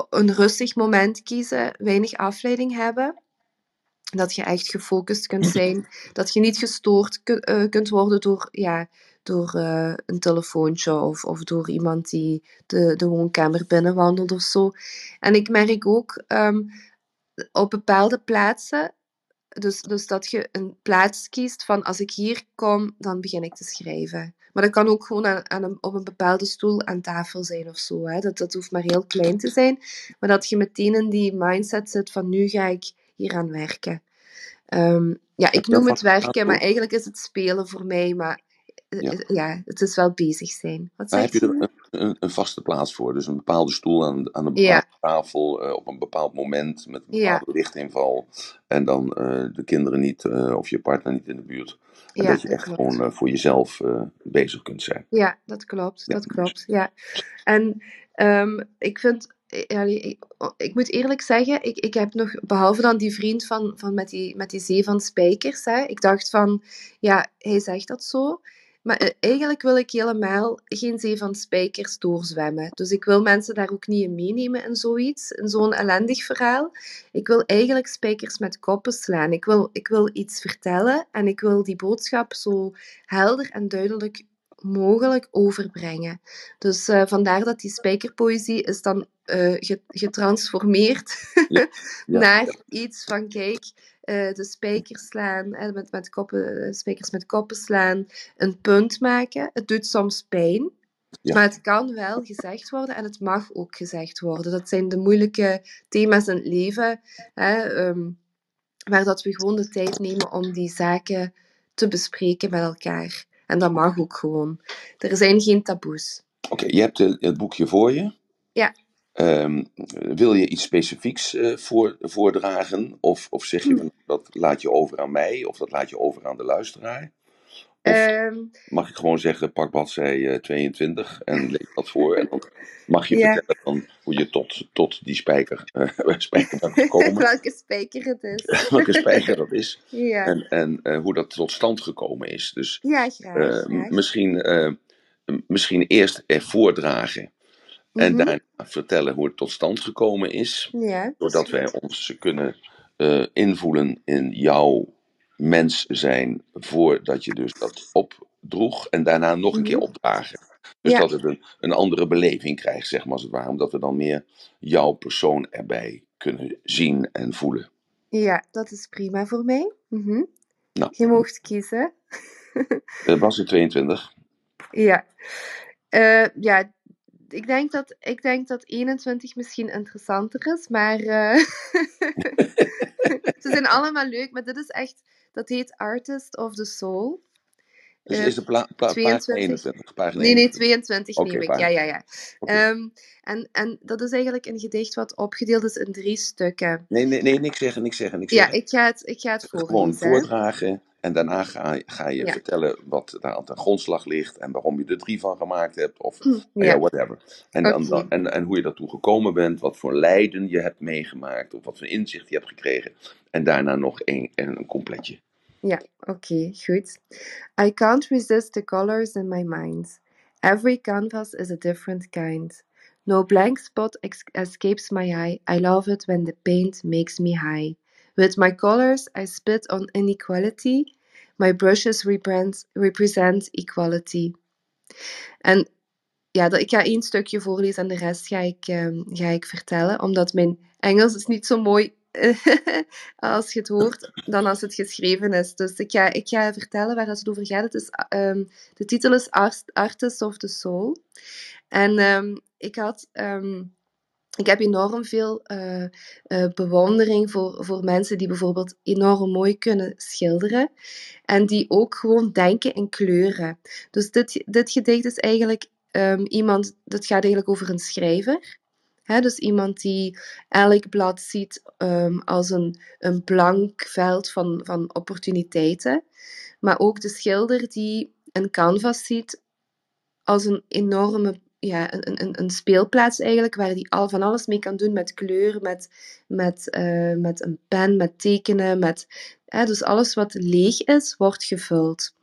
Speaker 2: een rustig moment kiezen, weinig afleiding hebben. Dat je echt gefocust kunt zijn. Dat je niet gestoord eh, kunt worden door, ja, door eh, een telefoontje of, of door iemand die de, de woonkamer binnenwandelt of zo. En ik merk ook ehm, op bepaalde plaatsen, dus, dus dat je een plaats kiest van als ik hier kom, dan begin ik te schrijven. Maar dat kan ook gewoon aan, aan een, op een bepaalde stoel aan tafel zijn of zo. Hè. Dat, dat hoeft maar heel klein te zijn. Maar dat je meteen in die mindset zit van nu ga ik hier aan werken. Ehm, ja, ik noem het werken, maar eigenlijk is het spelen voor mij. Maar eh,
Speaker 1: Ja.
Speaker 2: eh, ja, het is wel bezig zijn. Wat zeg
Speaker 1: heb je
Speaker 2: je?
Speaker 1: er een, vaste plaats voor? Dus een bepaalde stoel aan, aan een
Speaker 2: Ja.
Speaker 1: bepaalde tafel eh, op een bepaald moment met een
Speaker 2: Ja.
Speaker 1: bepaalde lichtinval. En dan eh, de kinderen niet eh, of je partner niet in de buurt. En
Speaker 2: Ja,
Speaker 1: dat je
Speaker 2: dat
Speaker 1: echt
Speaker 2: klopt.
Speaker 1: gewoon voor jezelf bezig kunt zijn.
Speaker 2: Ja, dat klopt. Dat klopt, ja. En ehm, ik vind... Ik, ik moet eerlijk zeggen, ik, ik heb nog, behalve dan die vriend van, van met, die, met die zee van spijkers, hè, ik dacht van, ja, hij zegt dat zo, maar eh, eigenlijk wil ik helemaal geen zee van spijkers doorzwemmen. Dus ik wil mensen daar ook niet in meenemen in zoiets, in zo'n ellendig verhaal. Ik wil eigenlijk spijkers met koppen slaan. Ik wil, ik wil iets vertellen en ik wil die boodschap zo helder en duidelijk mogelijk overbrengen. Dus eh, vandaar dat die spijkerpoëzie is dan eh, ge- getransformeerd
Speaker 1: Ja, ja,
Speaker 2: naar iets van, kijk, eh, de spijkers slaan, met, met koppen, eh, spijkers met koppen slaan, een punt maken. Het doet soms pijn,
Speaker 1: Ja.
Speaker 2: maar het kan wel gezegd worden en het mag ook gezegd worden. Dat zijn de moeilijke thema's in het leven, hè, ehm, waar dat we gewoon de tijd nemen om die zaken te bespreken met elkaar. En dat mag ook gewoon. Er zijn geen taboes.
Speaker 1: Oké, je hebt het boekje voor je.
Speaker 2: Ja.
Speaker 1: Ehm, wil je iets specifieks eh, voor, voordragen? Of, of zeg
Speaker 2: Hm.
Speaker 1: je van, dat laat je over aan mij? Of dat laat je over aan de luisteraar? Of
Speaker 2: Ehm,
Speaker 1: mag ik gewoon zeggen, pak bladzij eh, 22 en lees dat voor. En dan mag je
Speaker 2: Ja.
Speaker 1: vertellen van hoe je tot, tot die spijker, eh, spijker bent gekomen.
Speaker 2: welke spijker het is.
Speaker 1: Welke spijker dat is.
Speaker 2: Ja,
Speaker 1: En, en eh, hoe dat tot stand gekomen is. Dus
Speaker 2: ja graag.
Speaker 1: eh,
Speaker 2: graag.
Speaker 1: misschien, eh, misschien eerst er voordragen. En
Speaker 2: Mhm.
Speaker 1: daarna vertellen hoe het tot stand gekomen is.
Speaker 2: Ja,
Speaker 1: Zodat
Speaker 2: is
Speaker 1: wij ons kunnen eh, invoelen in jouw mens zijn. Voordat je dus dat opdroeg. En daarna nog een keer
Speaker 2: Mhm.
Speaker 1: opdragen. Dus
Speaker 2: Ja.
Speaker 1: dat het een, een andere beleving krijgt, zeg maar als het ware. Omdat we dan meer jouw persoon erbij kunnen zien en voelen.
Speaker 2: Ja, dat is prima voor mij. Mhm.
Speaker 1: Nou,
Speaker 2: Je mocht kiezen.
Speaker 1: dat was het 22.
Speaker 2: Ja. Eh, ja, ik denk, dat, ik denk dat 21 misschien interessanter is, maar eh, ze zijn allemaal leuk. Maar dit is echt, dat heet Artist of the Soul.
Speaker 1: Dus
Speaker 2: Eh,
Speaker 1: is de pla pla pagina
Speaker 2: 22.
Speaker 1: 21. Pagina
Speaker 2: Nee, nee,
Speaker 1: 21.
Speaker 2: 22
Speaker 1: Oké,
Speaker 2: neem ik.
Speaker 1: pagina.
Speaker 2: Ja, ja, ja. Ehm, en, en dat is eigenlijk een gedicht wat opgedeeld is in drie stukken.
Speaker 1: Nee, nee, nee, niks zeggen, niks zeggen, niks
Speaker 2: Ja,
Speaker 1: zeggen.
Speaker 2: ik ga het, ik ga het
Speaker 1: Gewoon
Speaker 2: voorlezen. hè.
Speaker 1: voordragen en daarna ga, ga je
Speaker 2: Ja.
Speaker 1: vertellen wat daar aan ten grondslag ligt en waarom je er drie van gemaakt hebt of ja,
Speaker 2: Ja,
Speaker 1: whatever. En, dan, en, en hoe je daartoe gekomen bent, wat voor lijden je hebt meegemaakt of wat voor inzicht je hebt gekregen. En daarna nog een, een completje.
Speaker 2: Ja, oké, goed. I can't resist the colors in my mind. Every canvas is a different kind. No blank spot escapes my eye. I love it when the paint makes me high. With my colors, I spit on inequality. My brushes represent, equality. En ja, ik ga één stukje voorlezen en de rest ga ik, ehm, ga ik vertellen, omdat mijn Engels is niet zo mooi als je het hoort dan als het geschreven is. Dus ik ga, ik ga vertellen waar het over gaat. Het is, ehm, de titel is Art- Artist of the Soul. En ehm, ik had... ik heb enorm veel eh, eh, bewondering voor, voor mensen die bijvoorbeeld enorm mooi kunnen schilderen. En die ook gewoon denken in kleuren. Dus dit, dit gedicht is eigenlijk ehm, iemand, dat gaat eigenlijk over een schrijver. Hè, dus iemand die elk blad ziet ehm, als een, een blank veld van, van opportuniteiten. Maar ook de schilder die een canvas ziet als een enorme ja, een, een, een speelplaats eigenlijk, waar hij al van alles mee kan doen met kleur, met, met, eh, met een pen, met tekenen, met, hè, dus alles wat leeg is, wordt gevuld.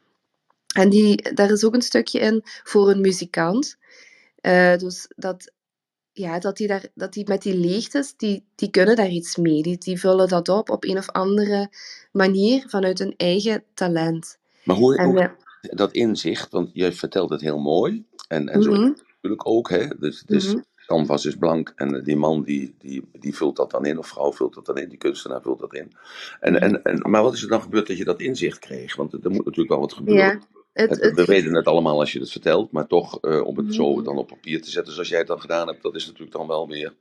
Speaker 2: En die, daar is ook een stukje in voor een muzikant. Eh, dus dat, ja, dat, die daar, dat die met die leegtes, die, die kunnen daar iets mee. Die, die vullen dat op op een of andere manier vanuit hun eigen talent.
Speaker 1: Maar hoe,
Speaker 2: En,
Speaker 1: hoe, dat inzicht, want jij vertelt het heel mooi. En, en zo
Speaker 2: Mhm,
Speaker 1: natuurlijk ook. Hè? Dus het is,
Speaker 2: mhm.
Speaker 1: canvas is blank en eh, die man die, die, die vult dat dan in, of vrouw vult dat dan in, die kunstenaar vult dat in. En, en, en, maar wat is er dan gebeurd dat je dat inzicht kreeg? Want er moet natuurlijk wel wat gebeuren.
Speaker 2: Ja, het,
Speaker 1: Het-
Speaker 2: het,
Speaker 1: we weten het allemaal als je het vertelt, maar toch eh, om het zo
Speaker 2: Mhm.
Speaker 1: dan op papier te zetten zoals jij het dan gedaan hebt, dat is natuurlijk dan wel weer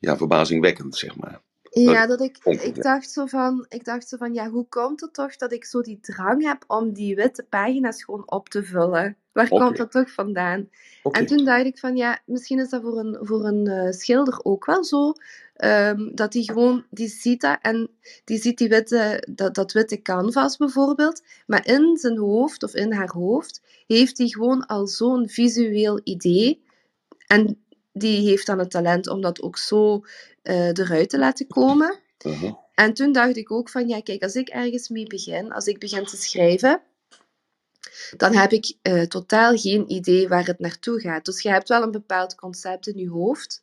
Speaker 1: ja, verbazingwekkend, zeg maar.
Speaker 2: Ja, dat ik, ik dacht zo van, ik dacht zo van, ja, hoe komt het toch dat ik zo die drang heb om die witte pagina's gewoon op te vullen? Waar komt dat toch vandaan? En toen dacht ik van, ja, misschien is dat voor een, voor een eh, schilder ook wel zo, ehm, dat die gewoon, die ziet dat en die ziet die witte, dat, dat witte canvas bijvoorbeeld, maar in zijn hoofd of in haar hoofd heeft hij gewoon al zo'n visueel idee en die heeft dan het talent om dat ook zo eh, eruit te laten komen.
Speaker 1: Uh-huh.
Speaker 2: En toen dacht ik ook van, ja, kijk, als ik ergens mee begin, als ik begin te schrijven, dan heb ik eh, totaal geen idee waar het naartoe gaat. Dus je hebt wel een bepaald concept in je hoofd,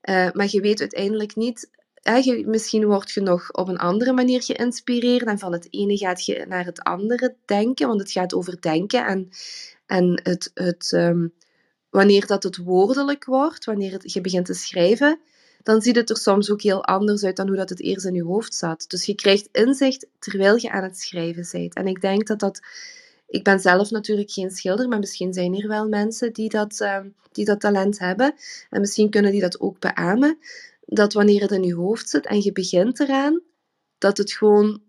Speaker 2: eh, maar je weet uiteindelijk niet. misschien word je nog op een andere manier geïnspireerd en van het ene gaat je naar het andere denken, want het gaat over denken en, en het, het, ehm, wanneer dat het woordelijk wordt, wanneer het, je begint te schrijven, dan ziet het er soms ook heel anders uit dan hoe dat het eerst in je hoofd zat. Dus je krijgt inzicht terwijl je aan het schrijven bent. En ik denk dat dat... Ik ben zelf natuurlijk geen schilder, maar misschien zijn er wel mensen die dat, ehm, die dat talent hebben. En misschien kunnen die dat ook beamen. Dat wanneer het in je hoofd zit en je begint eraan, dat het gewoon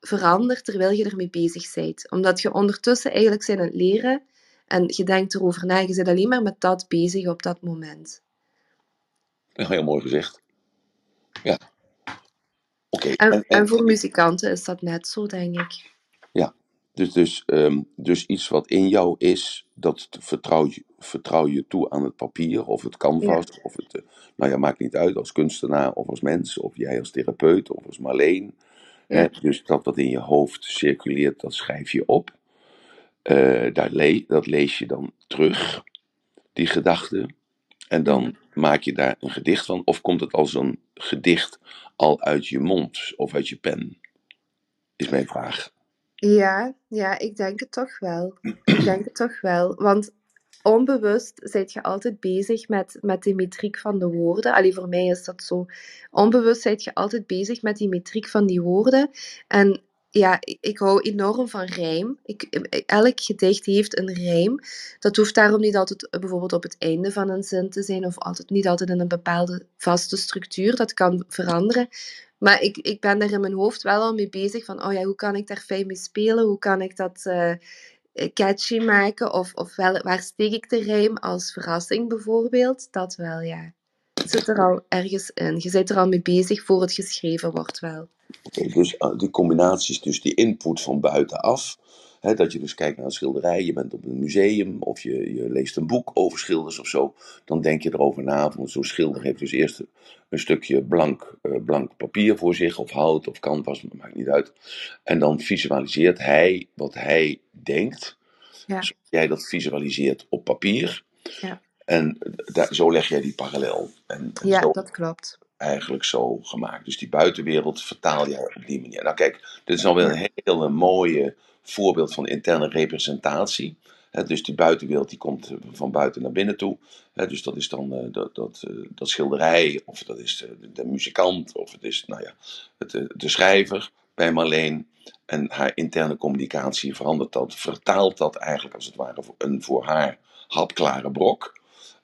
Speaker 2: verandert terwijl je ermee bezig bent. Omdat je ondertussen eigenlijk bent aan het leren en je denkt erover na. Je bent alleen maar met dat bezig op dat moment.
Speaker 1: Heel mooi gezegd. Ja. Oké.
Speaker 2: En,
Speaker 1: en-
Speaker 2: en
Speaker 1: en-
Speaker 2: voor muzikanten is dat net zo, denk ik.
Speaker 1: Dus, dus, ehm, dus iets wat in jou is, dat vertrouw je, vertrouw je toe aan het papier of het canvas. Of het, eh, nou ja, maakt niet uit als kunstenaar of als mens. Of jij als therapeut of als Marleen. Hè?
Speaker 2: Ja.
Speaker 1: Dus dat wat in je hoofd circuleert, dat schrijf je op. Eh, daar le dat lees je dan terug, die gedachte. En dan
Speaker 2: Mhm.
Speaker 1: maak je daar een gedicht van. Of komt het als een gedicht al uit je mond of uit je pen? Is mijn vraag.
Speaker 2: Ja, ja, ik denk het toch wel. Ik denk het toch wel. Want onbewust zijt je altijd bezig met, met de metriek van de woorden. Allee, voor mij is dat zo. Onbewust zijt je altijd bezig met die metriek van die woorden. En ja, ik, hou enorm van rijm. Ik, elk gedicht heeft een rijm. Dat hoeft daarom niet altijd eh, bijvoorbeeld op het einde van een zin te zijn, of altijd, niet altijd in een bepaalde vaste structuur. Dat kan veranderen. Maar ik, ik ben daar in mijn hoofd wel al mee bezig van, oh ja, hoe kan ik daar fijn mee spelen? Hoe kan ik dat eh, catchy maken? Of, of wel, waar steek ik de rijm als verrassing bijvoorbeeld? Dat wel, ja. Het zit er al ergens in. Je bent er al mee bezig voor het geschreven wordt wel.
Speaker 1: Oké, dus uh, die combinaties, dus die input van buitenaf. Hè, dat je dus kijkt naar een schilderij, je bent op een museum of je, je leest een boek over schilders of zo. Dan denk je erover na. Want zo'n schilder heeft dus eerst een stukje blank, uh, blank papier voor zich, of hout of canvas, maakt niet uit. En dan visualiseert hij wat hij denkt.
Speaker 2: Ja.
Speaker 1: Zoals jij dat visualiseert op papier.
Speaker 2: Ja.
Speaker 1: En daar, zo leg jij die parallel. En, en
Speaker 2: Ja,
Speaker 1: zo,
Speaker 2: dat klopt.
Speaker 1: eigenlijk zo gemaakt. Dus die buitenwereld vertaal jij op die manier. Nou kijk, dit is alweer een hele mooie voorbeeld van interne representatie. He, dus die buitenwereld die komt van buiten naar binnen toe. He, dus dat is dan uh, dat, dat, uh, dat, schilderij, of dat is de, de, muzikant, of het is nou ja, het, de, schrijver bij Marleen. En haar interne communicatie verandert dat, vertaalt dat eigenlijk als het ware een voor haar hapklare brok.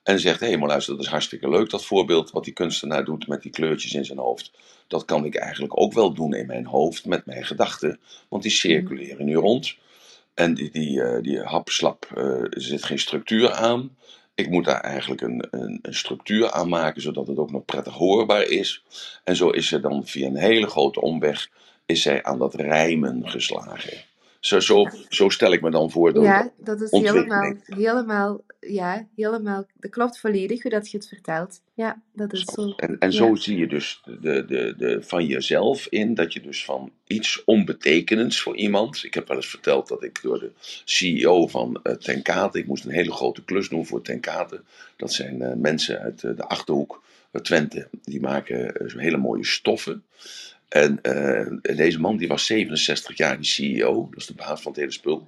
Speaker 1: En zegt, hé, hey, maar luister, dat is hartstikke leuk, dat voorbeeld wat die kunstenaar doet met die kleurtjes in zijn hoofd. Dat kan ik eigenlijk ook wel doen in mijn hoofd met mijn gedachten, want die circuleren nu rond. En die, die, uh, die hapslap, uh, zit geen structuur aan. Ik moet daar eigenlijk een, een, een, structuur aan maken, zodat het ook nog prettig hoorbaar is. En zo is ze dan via een hele grote omweg, is zij aan dat rijmen geslagen. Zo, zo, zo stel ik me dan voor. Dat
Speaker 2: ja, dat is helemaal, helemaal, ja, helemaal, dat klopt volledig hoe dat je het vertelt. Ja, dat is zo.
Speaker 1: En, en zo zie je dus de, de, de, van jezelf in, dat je dus van iets onbetekenends voor iemand. Ik heb wel eens verteld dat ik door de CEO van uh, Tenkate, ik moest een hele grote klus doen voor Tenkate. Dat zijn uh, mensen uit uh, de achterhoek, Twente, die maken hele mooie stoffen. En uh, deze man die was 67 jaar, die CEO, dat is de baas van het hele spul.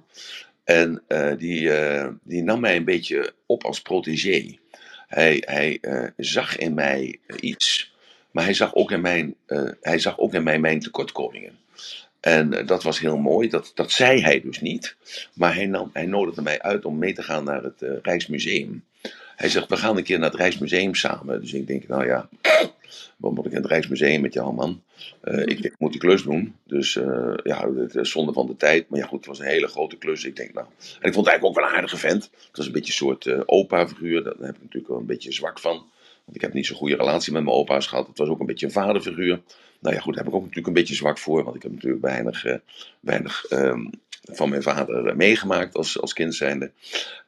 Speaker 1: En eh, die, eh, die nam mij een beetje op als protégé. Hij, hij eh, zag in mij iets, maar hij zag ook in, mijn, eh, hij zag ook in mij mijn tekortkomingen. En eh, dat was heel mooi. Dat, dat zei hij dus niet. Maar hij, nam, hij nodigde mij uit om mee te gaan naar het eh, Rijksmuseum. Hij zegt, we gaan een keer naar het Rijksmuseum samen. Dus ik denk, nou ja, ik in het Rijksmuseum met jou, man? Eh, ik, ik moet die klus doen. Dus eh, ja, het is zonde van de tijd. Maar ja, goed, het was een hele grote klus. Ik denk, nou... En ik vond het eigenlijk ook wel een aardige vent. Het was een beetje een soort eh, opa-figuur. Daar heb ik natuurlijk wel een beetje zwak van. Want ik heb niet zo'n goede relatie met mijn opa's gehad. Het was ook een beetje een vaderfiguur. Nou ja, goed, daar heb ik ook natuurlijk een beetje zwak voor. Want ik heb natuurlijk weinig, weinig ehm, van mijn vader eh, meegemaakt als, als kind zijnde.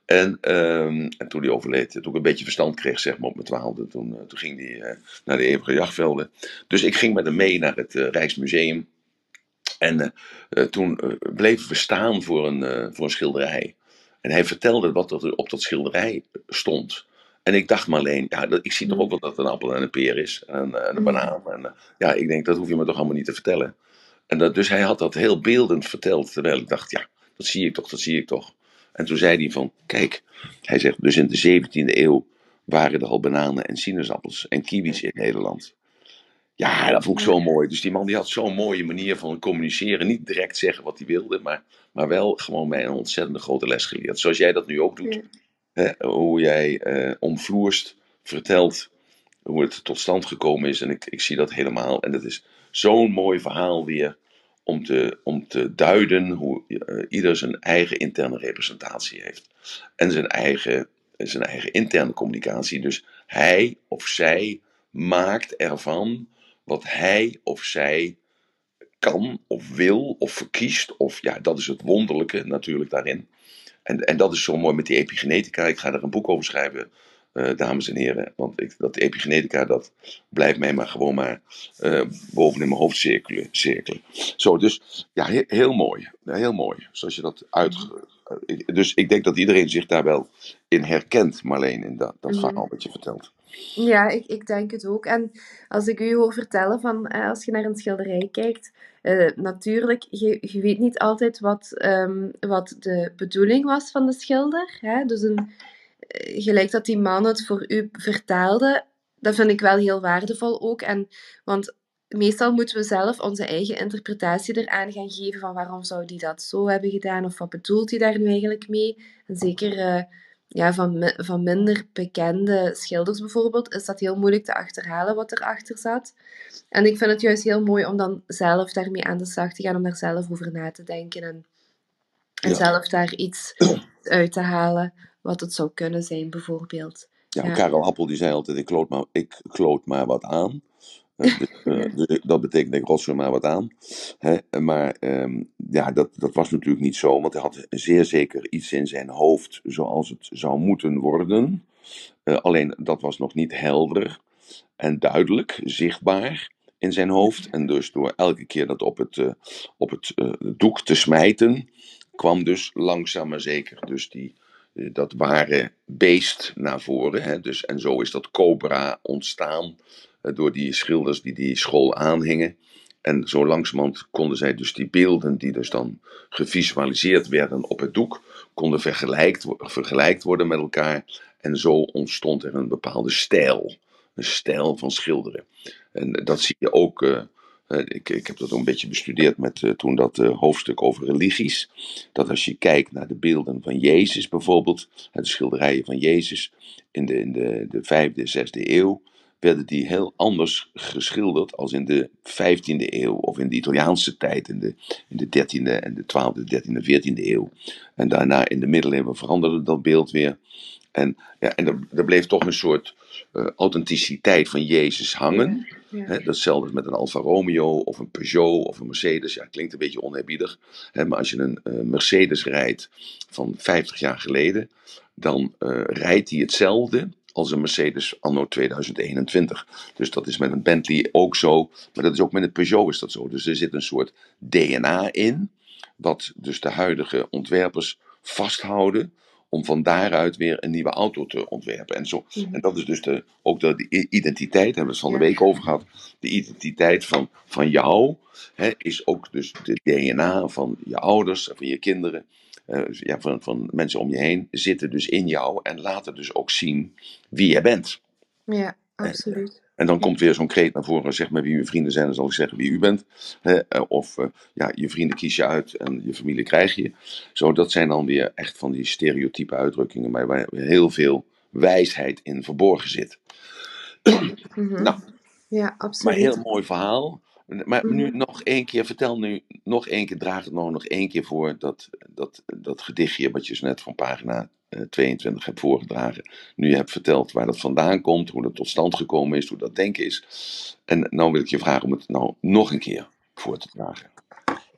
Speaker 1: En, ehm, en toen hij overleed, toen ik een beetje verstand kreeg, zeg maar op mijn twaalfde, toen, eh, toen ging hij eh, naar de eeuwige jachtvelden. Dus ik ging met hem mee naar het Rijksmuseum. En toen bleven we staan voor een, voor een schilderij. En hij vertelde wat er op dat schilderij stond. En ik dacht maar alleen, ja, ik zie toch ook wel dat het een appel en een peer is. En, en een
Speaker 2: Mm.
Speaker 1: banaan. En, ja, ik denk, dat hoef je me toch allemaal niet te vertellen. En dat, dus hij had dat heel beeldend verteld. Terwijl ik dacht, ja, dat zie ik toch, dat zie ik toch. En toen zei hij van, kijk, hij zegt, dus in de 17e eeuw waren er al bananen en sinaasappels en kiwis in Nederland. Ja, dat vond ik zo mooi. Dus die man die had zo'n mooie manier van communiceren. Niet direct zeggen wat hij wilde, maar, maar wel gewoon mij een ontzettende grote les geleerd. Zoals jij dat nu ook doet.
Speaker 2: Ja.
Speaker 1: Hè, hoe jij eh, omvloerst vertelt hoe het tot stand gekomen is. En ik, ik zie dat helemaal. En dat is zo'n mooi verhaal weer om te, om te duiden hoe eh, ieder zijn eigen interne representatie heeft. En zijn eigen, zijn eigen interne communicatie. Dus hij of zij maakt ervan wat hij of zij kan of wil of verkiest. Of ja, dat is het wonderlijke natuurlijk daarin. En, en dat is zo mooi met die epigenetica. Ik ga er een boek over schrijven, eh, dames en heren. Want ik, dat epigenetica, dat blijft mij maar gewoon maar eh, boven in mijn hoofd cirkelen. cirkelen. Zo, dus ja, he- heel mooi. Heel mooi. Zoals je dat uit... eh, Dus ik denk dat iedereen zich daar wel in herkent, Marleen, in dat, dat
Speaker 2: Mhm.
Speaker 1: verhaal wat je vertelt.
Speaker 2: Ja, ik, ik denk het ook. En als ik u hoor vertellen van eh, als je naar een schilderij kijkt, eh, natuurlijk, je, je weet niet altijd wat, ehm, wat de bedoeling was van de schilder. Hè? Dus een, gelijk dat die man het voor u vertaalde, dat vind ik wel heel waardevol ook. En, want meestal moeten we zelf onze eigen interpretatie eraan gaan geven van waarom zou die dat zo hebben gedaan of wat bedoelt hij daar nu eigenlijk mee. En zeker eh, ja, van, van minder bekende schilders bijvoorbeeld, is dat heel moeilijk te achterhalen wat erachter zat. En ik vind het juist heel mooi om dan zelf daarmee aan de slag te gaan, om daar zelf over na te denken en, en
Speaker 1: Ja.
Speaker 2: zelf daar iets uit te halen wat het zou kunnen zijn, bijvoorbeeld.
Speaker 1: Ja,
Speaker 2: Ja.
Speaker 1: Karel Appel die zei altijd, ik kloot maar, ik kloot maar wat aan. Dus, eh, dus dat betekent, ik rots er maar wat aan. Hè? Maar ehm, ja, dat, dat was natuurlijk niet zo, want hij had zeer zeker iets in zijn hoofd zoals het zou moeten worden. Eh, alleen dat was nog niet helder en duidelijk, zichtbaar in zijn hoofd. En dus door elke keer dat op het, eh, op het doek te smijten, kwam dus langzaam maar zeker dus die, dat ware beest naar voren. Hè? Dus, en zo is dat cobra ontstaan eh, door die schilders die die school aanhingen. En zo langzamerhand konden zij dus die beelden die dus dan gevisualiseerd werden op het doek, konden vergelijkt, vergelijkt worden met elkaar. En zo ontstond er een bepaalde stijl. Een stijl van schilderen. En dat zie je ook. Eh, ik, ik heb dat ook een beetje bestudeerd met eh, toen dat eh, hoofdstuk over religies. Dat als je kijkt naar de beelden van Jezus bijvoorbeeld, de schilderijen van Jezus in de, in de, de vijfde, zesde eeuw, werden die heel anders geschilderd als in de 15e eeuw of in de Italiaanse tijd in de, in de 13e en de 12e, 13e, 14e eeuw. En daarna in de middeleeuwen veranderde dat beeld weer. En, ja, en er, er bleef toch een soort eh, authenticiteit van Jezus hangen.
Speaker 2: Ja.
Speaker 1: Datzelfde met een Alfa Romeo of een Peugeot of een Mercedes. Ja, klinkt een beetje oneerbiedig. Hè, maar als je een eh, Mercedes rijdt van 50 jaar geleden, dan eh, rijdt hij hetzelfde als een Mercedes anno 2021. Dus dat is met een Bentley ook zo. Maar dat is ook met een Peugeot is dat zo. Dus er zit een soort DNA in, wat dus de huidige ontwerpers vasthouden om van daaruit weer een nieuwe auto te ontwerpen. En, zo,
Speaker 2: Mhm.
Speaker 1: en dat is dus de, ook de, de identiteit, daar hebben we het van de week over gehad. De identiteit van, van jou hè, is ook dus de DNA van je ouders van je kinderen. eh, ja, van, van mensen om je heen zitten dus in jou en laten dus ook zien wie jij bent.
Speaker 2: Ja, absoluut.
Speaker 1: En dan komt weer zo'n kreet naar voren, zeg maar wie uw vrienden zijn, dan zal ik zeggen wie u bent. Hè, eh, of eh, ja, je vrienden kies je uit en je familie krijg je. Zo, dat zijn dan weer echt van die stereotype uitdrukkingen, maar waar heel veel wijsheid in verborgen zit.
Speaker 2: Mhm.
Speaker 1: Nou,
Speaker 2: Ja,
Speaker 1: maar
Speaker 2: absoluut.
Speaker 1: heel mooi verhaal. Maar nu
Speaker 2: Mhm.
Speaker 1: nog één keer, vertel nu nog één keer, draag het nou nog één keer voor dat, dat, dat gedichtje wat je dus net van pagina eh, 22 hebt voorgedragen. Nu je hebt verteld waar dat vandaan komt, hoe dat tot stand gekomen is, hoe dat denken is. En nou wil ik je vragen om het nou nog een keer voor te dragen.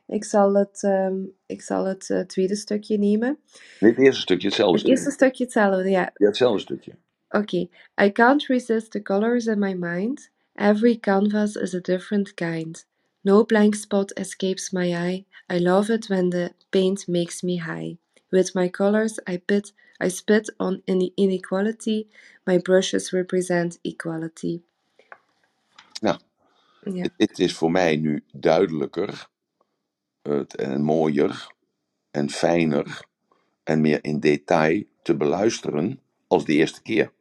Speaker 2: Ik zal het, ehm, ik zal het eh, tweede stukje nemen.
Speaker 1: Nee, het eerste stukje, hetzelfde
Speaker 2: Het eerste stukje. hetzelfde, ja.
Speaker 1: Ja, hetzelfde stukje.
Speaker 2: Okay. I can't resist the colors in my mind. Every canvas is a different kind. No blank spot escapes my eye. I love it when the paint makes me high. With my colors, I pit, I spit on in inequality. My brushes represent equality.
Speaker 1: Nou,
Speaker 2: Ja,
Speaker 1: het, is voor mij nu duidelijker het, en mooier en fijner en meer in detail te beluisteren als de eerste keer.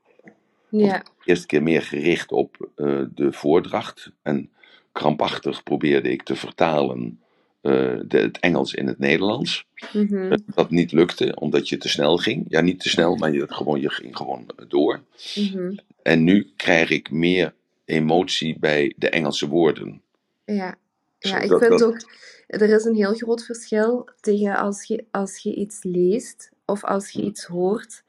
Speaker 2: ja,
Speaker 1: eerste keer meer gericht op eh, de voordracht. En krampachtig probeerde ik te vertalen eh, de, het Engels in het Nederlands.
Speaker 2: mhm,
Speaker 1: Dat niet lukte, omdat je te snel ging. Ja, niet te snel, maar je, gewoon, je ging gewoon door.
Speaker 2: mhm.
Speaker 1: En nu krijg ik meer emotie bij de Engelse woorden.
Speaker 2: Ja, ja, ik vind
Speaker 1: dat-
Speaker 2: ook, er is een heel groot verschil tegen als je, als je iets leest of als je iets hoort.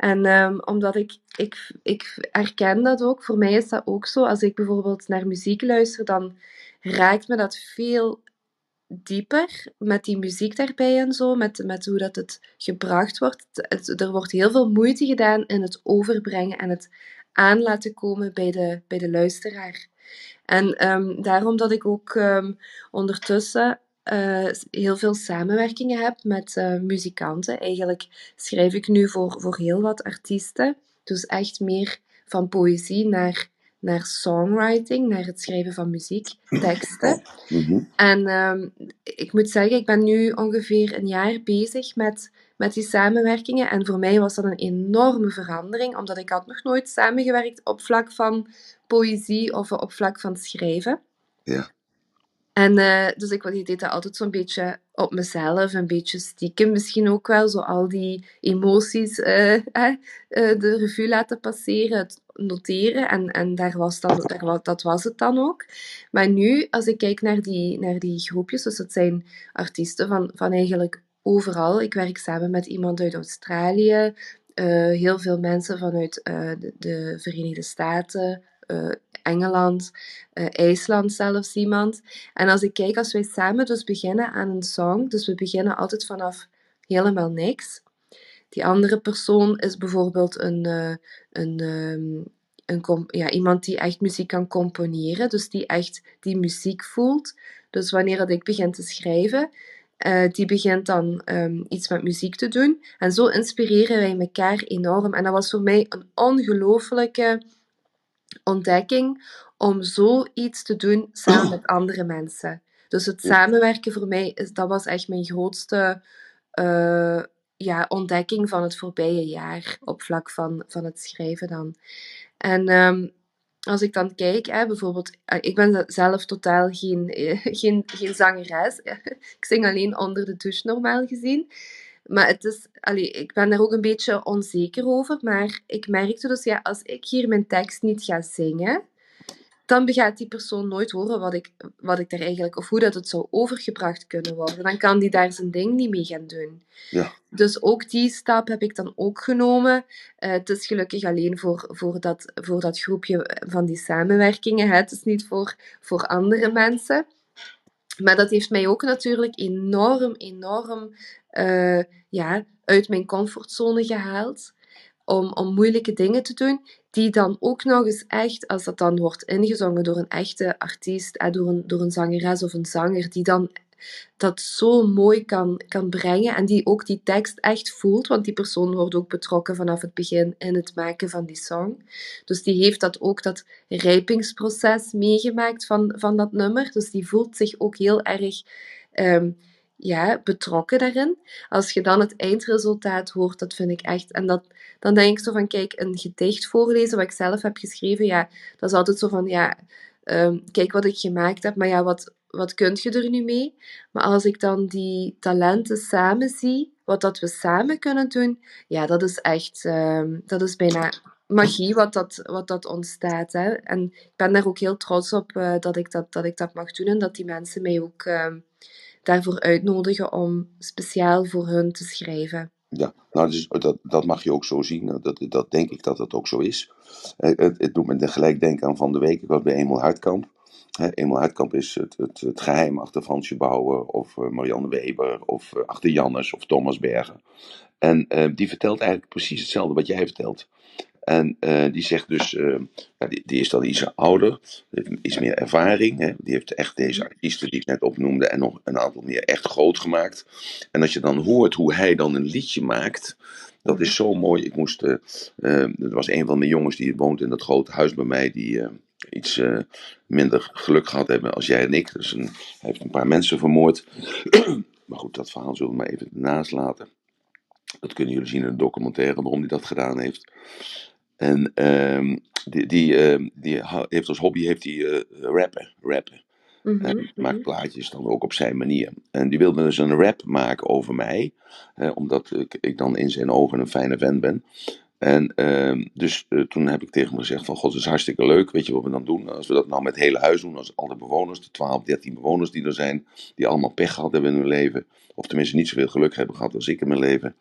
Speaker 2: En ehm, omdat ik, ik, ik herken dat ook, voor mij is dat ook zo. Als ik bijvoorbeeld naar muziek luister, dan raakt me dat veel dieper met die muziek daarbij en zo, met, met hoe dat het gebracht wordt. Er wordt heel veel moeite gedaan in het overbrengen en het aan laten komen bij de, bij de luisteraar. En ehm, daarom dat ik ook ehm, ondertussen eh, heel veel samenwerkingen heb met eh, muzikanten. Eigenlijk schrijf ik nu voor, voor heel wat artiesten. Dus echt meer van poëzie naar, naar songwriting, naar het schrijven van muziek, teksten.
Speaker 1: Mhm.
Speaker 2: En ehm, ik moet zeggen, ik ben nu ongeveer een jaar bezig met, met die samenwerkingen. En voor mij was dat een enorme verandering, omdat ik had nog nooit samengewerkt op vlak van poëzie of op vlak van schrijven.
Speaker 1: Ja.
Speaker 2: En eh, dus ik, ik deed dat altijd zo'n beetje op mezelf, een beetje stiekem misschien ook wel, zo al die emoties eh, eh, de revue laten passeren, het noteren. En, en daar was dan, dat was het dan ook. Maar nu, als ik kijk naar die, naar die groepjes, dus het zijn artiesten van, van eigenlijk overal. Ik werk samen met iemand uit Australië, heel veel mensen vanuit de, de Verenigde Staten, eh, Engeland, eh, IJsland zelfs iemand. En als ik kijk, als wij samen dus beginnen aan een song, dus we beginnen altijd vanaf helemaal niks. Die andere persoon is bijvoorbeeld een, eh, een, ehm, een ja, iemand die echt muziek kan componeren, dus die echt die muziek voelt. Dus wanneer dat ik begin te schrijven, die begint dan ehm, iets met muziek te doen. En zo inspireren wij elkaar enorm. En dat was voor mij een ongelooflijke ontdekking om zoiets te doen samen met andere mensen. Dus het samenwerken voor mij, is, dat was echt mijn grootste eh, ja, ontdekking van het voorbije jaar op vlak van, van het schrijven dan. En ehm, als ik dan kijk, hè, bijvoorbeeld, eh, ik ben zelf totaal geen, geen, geen zangeres. ik zing alleen onder de douche normaal gezien. Maar het is, allee, ik ben daar ook een beetje onzeker over. Maar ik merkte dus, ja, als ik hier mijn tekst niet ga zingen, dan gaat die persoon nooit horen wat ik, wat ik daar eigenlijk, of hoe dat het zou overgebracht kunnen worden. Dan kan die daar zijn ding niet mee gaan doen.
Speaker 1: Ja.
Speaker 2: Dus ook die stap heb ik dan ook genomen. Eh, het is gelukkig alleen voor, voor, dat, voor dat groepje van die samenwerkingen. Hè. Het is niet voor, voor andere mensen. Maar dat heeft mij ook natuurlijk enorm, enorm eh, ja, uit mijn comfortzone gehaald. Om, om moeilijke dingen te doen, die dan ook nog eens echt, als dat dan wordt ingezongen door een echte artiest, eh, door, een, door een zangeres of een zanger, die dan dat zo mooi kan, kan brengen en die ook die tekst echt voelt, want die persoon wordt ook betrokken vanaf het begin in het maken van die song. Dus die heeft dat ook dat rijpingsproces meegemaakt van, van dat nummer. Dus die voelt zich ook heel erg ehm, ja, betrokken daarin. Als je dan het eindresultaat hoort, dat vind ik echt... En dat, dan denk ik zo van, kijk, een gedicht voorlezen wat ik zelf heb geschreven, ja, dat is altijd zo van, ja, ehm, kijk wat ik gemaakt heb, maar ja, wat, wat kun je er nu mee? Maar als ik dan die talenten samen zie, wat dat we samen kunnen doen, ja, dat is echt, ehm, dat is bijna magie wat dat, wat dat ontstaat. Hè? En ik ben daar ook heel trots op uh, dat, ik dat, dat ik dat mag doen en dat die mensen mij ook uh, daarvoor uitnodigen om speciaal voor hun te schrijven.
Speaker 1: Ja, nou, dus dat, dat mag je ook zo zien. Dat, dat denk ik dat dat ook zo is. Het, het doet me gelijk denken aan van de week. Ik was bij Emil Hartkamp. Emil Hartkamp is het, het, geheim achter Fransje Bauer of uh, Marianne Weber of uh, achter Jannes of Thomas Bergen. En uh, die vertelt eigenlijk precies hetzelfde wat jij vertelt. En die zegt dus, die, die, is dan iets ouder, heeft iets meer ervaring. Hè? Die heeft echt deze artiesten die ik net opnoemde en nog een aantal meer echt groot gemaakt. En als je dan hoort hoe hij dan een liedje maakt, dat is zo mooi. Ik moest, uh, er was een van mijn jongens die woont in dat grote huis bij mij, die iets minder geluk gehad hebben als jij en ik. Dus een, hij heeft een paar mensen vermoord. maar goed, dat verhaal zullen we maar even naast laten. Dat kunnen jullie zien in een documentaire waarom hij dat gedaan heeft. En um, die, die, uh, die heeft als hobby heeft hij, uh, rappen. rappen. Mm -hmm, maakt plaatjes dan ook op zijn manier. En die wilde dus een rap maken over mij. Hè, omdat ik, ik, dan in zijn ogen een fijne vent ben. En uh, dus uh, toen heb ik tegen hem gezegd van... God, het is hartstikke leuk. Weet je wat we dan doen? Als we dat nou met het hele huis doen. Als alle bewoners, de 12, 13 bewoners die er zijn... Die allemaal pech gehad hebben in hun leven. Of tenminste niet zoveel geluk hebben gehad als ik in mijn leven.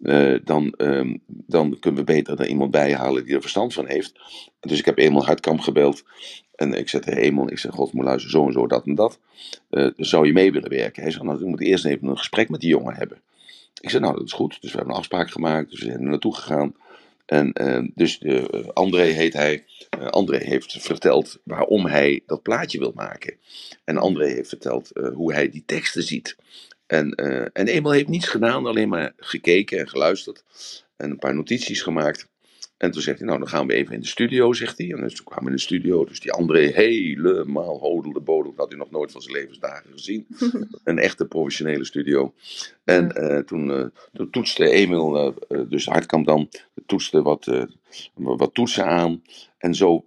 Speaker 1: Uh, dan, uh, dan kunnen we beter er iemand bij halen die er verstand van heeft. Dus ik heb eenmaal Hartkamp gebeld. En ik zei tegen Emel, ik zeg, god, moet luisteren, zo en zo, dat en dat. Uh, zou je mee willen werken? Hij zei, nou, ik moet eerst even een gesprek met die jongen hebben. Ik zei, nou, dat is goed. Dus we hebben een afspraak gemaakt. Dus we zijn er naartoe gegaan. En dus André heet hij. André heeft verteld waarom hij dat plaatje wil maken. En André heeft verteld hoe hij die teksten ziet. En, en Emil heeft niets gedaan, alleen maar gekeken en geluisterd. En een paar notities gemaakt. En toen zegt hij, nou dan gaan we even in de studio, zegt hij. En dus toen kwamen we in de studio. Dus die André helemaal hodelde bodel. Dat had hij nog nooit van zijn levensdagen gezien. een echte professionele studio. En uh, toen, uh, toen, toetste Emil, dus Hartkamp dan, toetste wat, wat toetsen aan. En zo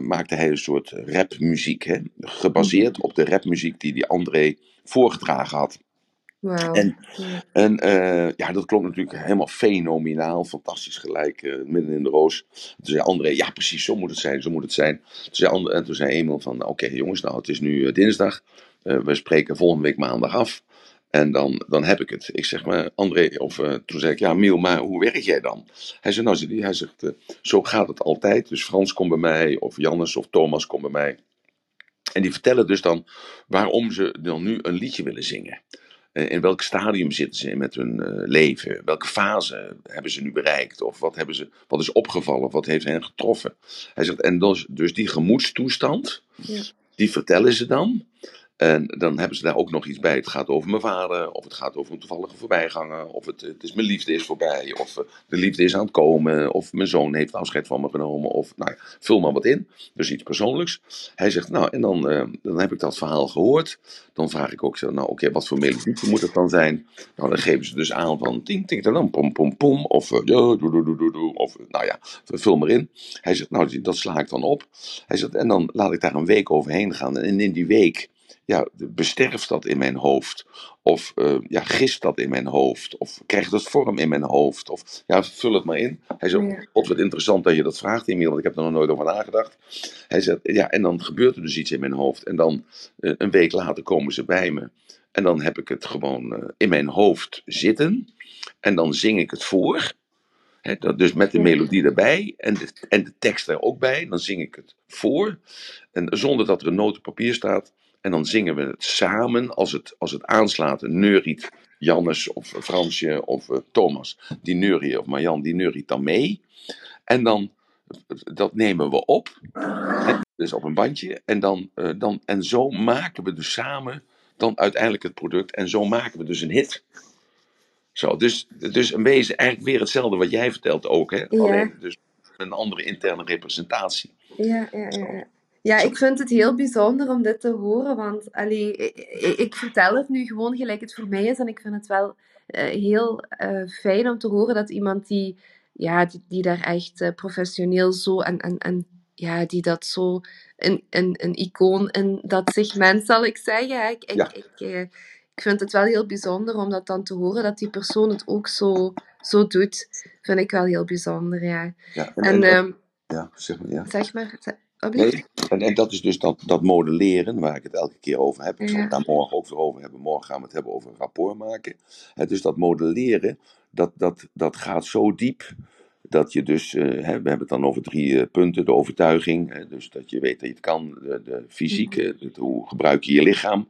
Speaker 1: maakte hij een soort rapmuziek. Hè? Gebaseerd op de rapmuziek die die André voorgedragen had.
Speaker 2: Wow.
Speaker 1: En, en uh, ja, dat klonk natuurlijk helemaal fenomenaal, fantastisch gelijk, uh, midden in de roos. Toen zei André, ja precies, zo moet het zijn, zo moet het zijn. Toen zei André, en toen zei Emil van, oké okay, jongens, nou het is nu uh, dinsdag, we spreken volgende week maandag af. En dan, dan heb ik het. Ik zeg maar, André, of toen zei ik, ja Miel, maar hoe werk jij dan? Hij zei, nou, hij zegt, zo gaat het altijd. Dus Frans komt bij mij, of Jannes of Thomas komt bij mij. En die vertellen dus dan waarom ze dan nu een liedje willen zingen. In welk stadium zitten ze met hun uh, leven? Welke fase hebben ze nu bereikt? Of wat, hebben ze, wat is opgevallen? Of wat heeft hen getroffen? Hij zegt, en dus, dus die gemoedstoestand, ja. die vertellen ze dan. En dan hebben ze daar ook nog iets bij. Het gaat over mijn vader, of het gaat over een toevallige voorbijganger, of het, het is mijn liefde is voorbij, of eh, de liefde is aan het komen, of mijn zoon heeft afscheid van me genomen, of nou ja, vul maar wat in. Dus iets persoonlijks. Hij zegt, nou, en dan, uh, dan heb ik dat verhaal gehoord. Dan vraag ik ook, nou oké, wat voor melodie moet het dan zijn? Nou, dan geven ze dus aan van ting, ting, dan pom, pom, pom, of uh, doe, doe, doe, doe, doe, of nou ja, vul maar in. Hij zegt, nou, dat sla ik dan op. Hij zegt, en dan laat ik daar een week overheen gaan. En in die week ja, besterft dat in mijn hoofd? Of uh, ja, gist dat in mijn hoofd? Of krijgt het vorm in mijn hoofd? Of ja, vul het maar in. Hij zegt, ja. god wat interessant dat je dat vraagt, Emiel, want ik heb er nog nooit over nagedacht. Hij zegt, ja, en dan gebeurt er dus iets in mijn hoofd. En dan uh, een week later komen ze bij me. En dan heb ik het gewoon uh, in mijn hoofd zitten. En dan zing ik het voor. He, dat dus met de melodie erbij en de, en de tekst er ook bij. Dan zing ik het voor. En zonder dat er een notenpapier staat. En dan zingen we het samen als het, als het aanslaat. Neuriet Jannes of Fransje of uh, Thomas. Die neurie of Marjan, die neuriet dan mee. En dan, dat nemen we op. Hè, dus op een bandje. En, dan, uh, dan, en zo maken we dus samen dan uiteindelijk het product. En zo maken we dus een hit. Zo, dus, dus een beetje eigenlijk weer hetzelfde wat jij vertelt ook. Hè?
Speaker 2: Ja.
Speaker 1: Alleen dus een andere interne representatie.
Speaker 2: Ja, ja, ja. ja. Ja, ik vind het heel bijzonder om dit te horen, want allee, ik, ik, vertel het nu gewoon gelijk het voor mij is en ik vind het wel uh, heel uh, fijn om te horen dat iemand die, ja, die, die daar echt uh, professioneel zo en, en, en ja, die dat zo een, een, een icoon in dat segment, zal ik zeggen. Ik, ik,
Speaker 1: Ja.
Speaker 2: ik, eh, ik vind het wel heel bijzonder om dat dan te horen, dat die persoon het ook zo, zo doet. Vind ik wel heel bijzonder, ja.
Speaker 1: Ja,
Speaker 2: En,
Speaker 1: en, en-
Speaker 2: ehm,
Speaker 1: ja, zeg maar, ja.
Speaker 2: zeg maar.
Speaker 1: Nee, en, en dat is dus dat, dat modelleren waar ik het elke keer over heb. Ik zal het daar morgen ook weer over hebben. Morgen gaan we het hebben over een rapport maken. Het dus dat modelleren, dat, dat, dat gaat zo diep. Dat je dus, eh, hè, we hebben het dan over drie eh, punten. De overtuiging, hè, dus dat je weet dat je het kan. De, de fysiek,
Speaker 2: Mhm.
Speaker 1: het- hoe gebruik je je lichaam.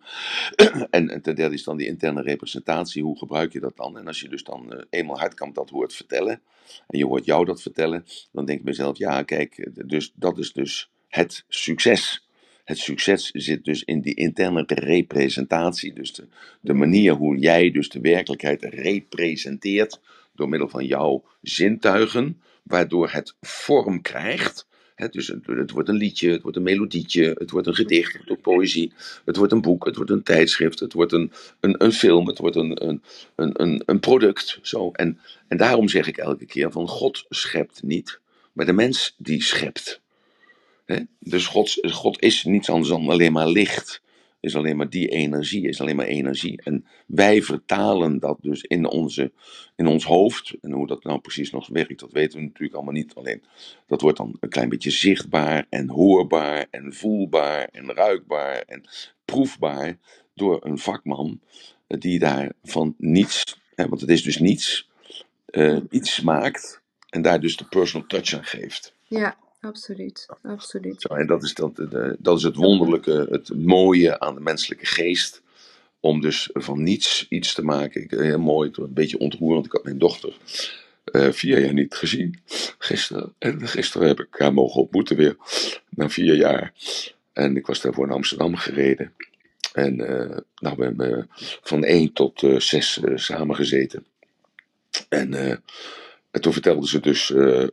Speaker 1: en, en ten derde is dan die interne representatie. Hoe gebruik je dat dan? En als je dus dan eh, eenmaal hardkamp dat hoort vertellen. En je hoort jou dat vertellen. Dan denk ik mezelf, ja kijk, dus, dat is dus het succes. Het succes zit dus in die interne representatie. Dus de, de manier hoe jij dus de werkelijkheid representeert door middel van jouw zintuigen, waardoor het vorm krijgt. Dus het, wordt een liedje, het wordt een melodietje, het wordt een gedicht, het wordt poëzie, het wordt een boek, het wordt een tijdschrift, het wordt een, een, een film, het wordt een, een, een, een product. Zo. En, en daarom zeg ik elke keer van God schept niet, maar de mens die schept. Dus God, God is niets anders dan alleen maar licht. Is alleen maar die energie, is alleen maar energie. En wij vertalen dat dus in, onze, in ons hoofd. En hoe dat nou precies nog werkt, dat weten we natuurlijk allemaal niet. Alleen dat wordt dan een klein beetje zichtbaar en hoorbaar en voelbaar en ruikbaar en proefbaar door een vakman die daar van niets, hè, want het is dus niets, eh, iets maakt en daar dus de personal touch aan geeft.
Speaker 2: Ja, absoluut. absoluut.
Speaker 1: Zo, en dat is, dat, de- dat is het wonderlijke, het mooie aan de menselijke geest. Om dus van niets iets te maken. Ik, heel mooi, een beetje ontroerend. Ik had mijn dochter eh, vier jaar niet gezien. Gisteren. En gisteren heb ik haar mogen ontmoeten weer. Na vier jaar. En ik was daarvoor naar Amsterdam gereden. En eh, nou, we hebben van één tot eh, zes eh, samengezeten. En, eh, en toen vertelde ze dus eh,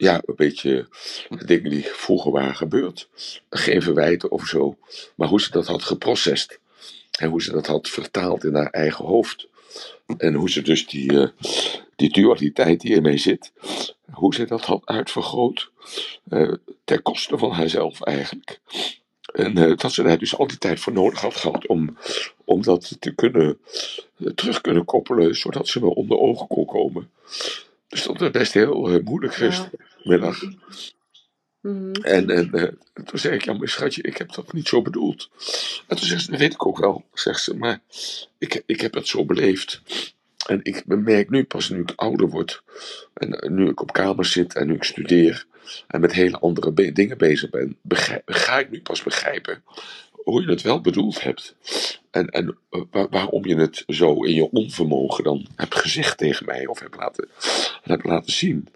Speaker 1: ja, een beetje de dingen die vroeger waren gebeurd. Geen verwijten of zo. Maar hoe ze dat had geprocessed. En hoe ze dat had vertaald in haar eigen hoofd. En hoe ze dus die, eh, die dualiteit die ermee zit. Hoe ze dat had uitvergroot. eh, ten koste van haarzelf eigenlijk. En eh, dat ze daar dus al die tijd voor nodig had gehad om, om dat te kunnen, terug kunnen koppelen, zodat ze me onder ogen kon komen. Dus dat was best heel eh, moeilijk gistermiddag.
Speaker 2: Mhm.
Speaker 1: En, en eh, toen zei ik, ja maar schatje, ik heb dat niet zo bedoeld. En toen zegt ze, dat weet ik ook wel, zegt ze, maar ik, ik heb het zo beleefd. En ik merk nu pas, nu ik ouder word, en eh, nu ik op kamers zit en nu ik studeer, en met hele andere be- dingen bezig ben, ga ik nu pas begrijpen hoe je het wel bedoeld hebt. En, en eh, wa- waarom je het zo in je onvermogen dan hebt gezegd tegen mij, of hebt laten, hebt laten zien.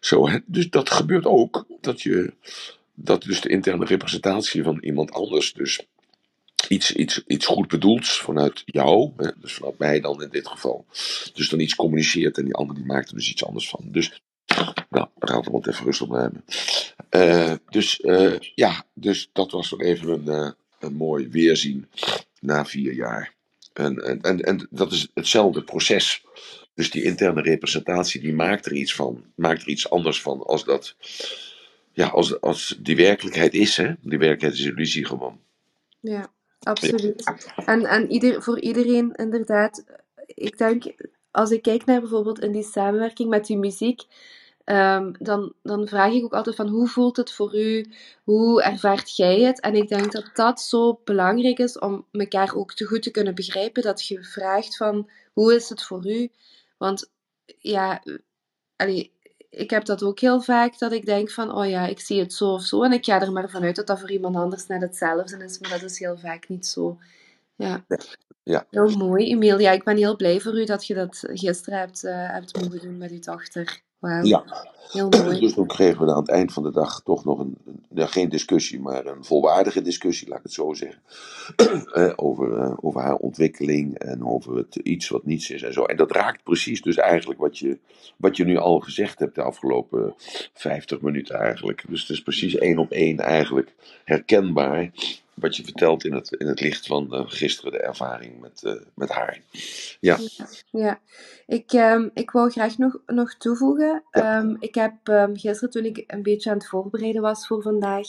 Speaker 1: Zo, hè? Dus dat gebeurt ook, dat je, dat dus de interne representatie van iemand anders dus iets, iets, iets goed bedoelds vanuit jou, hè? dus vanuit mij dan in dit geval, dus dan iets communiceert en die ander die maakt er dus iets anders van. Dus, nou, raad hem even rustig op nemen. Eh, dus eh, ja, dus dat was wel even een, een mooi weerzien na vier jaar. En, en, en, dat is hetzelfde proces. Dus die interne representatie, die maakt er iets van, maakt er iets anders van als dat, ja, als, als die werkelijkheid is, hè. Die werkelijkheid is illusie gewoon.
Speaker 2: Ja, absoluut. En, en ieder, voor iedereen inderdaad, ik denk, als ik kijk naar bijvoorbeeld in die samenwerking met die muziek, ehm, dan, dan vraag ik ook altijd van hoe voelt het voor u? Hoe ervaart jij het? En ik denk dat dat zo belangrijk is om elkaar ook te goed te kunnen begrijpen, dat je vraagt van hoe is het voor u? Want ja, allee, ik heb dat ook heel vaak, dat ik denk van, oh ja, ik zie het zo of zo. En ik ga er maar vanuit dat dat voor iemand anders net hetzelfde is, maar dat is heel vaak niet zo. Ja,
Speaker 1: Ja,
Speaker 2: heel mooi, Emiel. Ja, ik ben heel blij voor u dat je dat gisteren hebt, eh, hebt mogen doen met uw dochter. Wauw.
Speaker 1: Ja.
Speaker 2: Heel mooi.
Speaker 1: Dus toen kregen we aan het eind van de dag toch nog een, een- ja, geen discussie, maar een volwaardige discussie, laat ik het zo zeggen. Eh, over, eh, over haar ontwikkeling en over het iets wat niets is en zo. En dat raakt precies dus eigenlijk wat je, wat je nu al gezegd hebt de afgelopen 50 minuten eigenlijk. Dus het is precies één op één eigenlijk herkenbaar wat je vertelt in het, in het licht van eh, gisteren de ervaring met, eh, met haar. Ja,
Speaker 2: Ja, ik, ehm, ik wou graag nog, nog toevoegen.
Speaker 1: Ja.
Speaker 2: Ehm, ik heb ehm, gisteren, toen ik een beetje aan het voorbereiden was voor vandaag,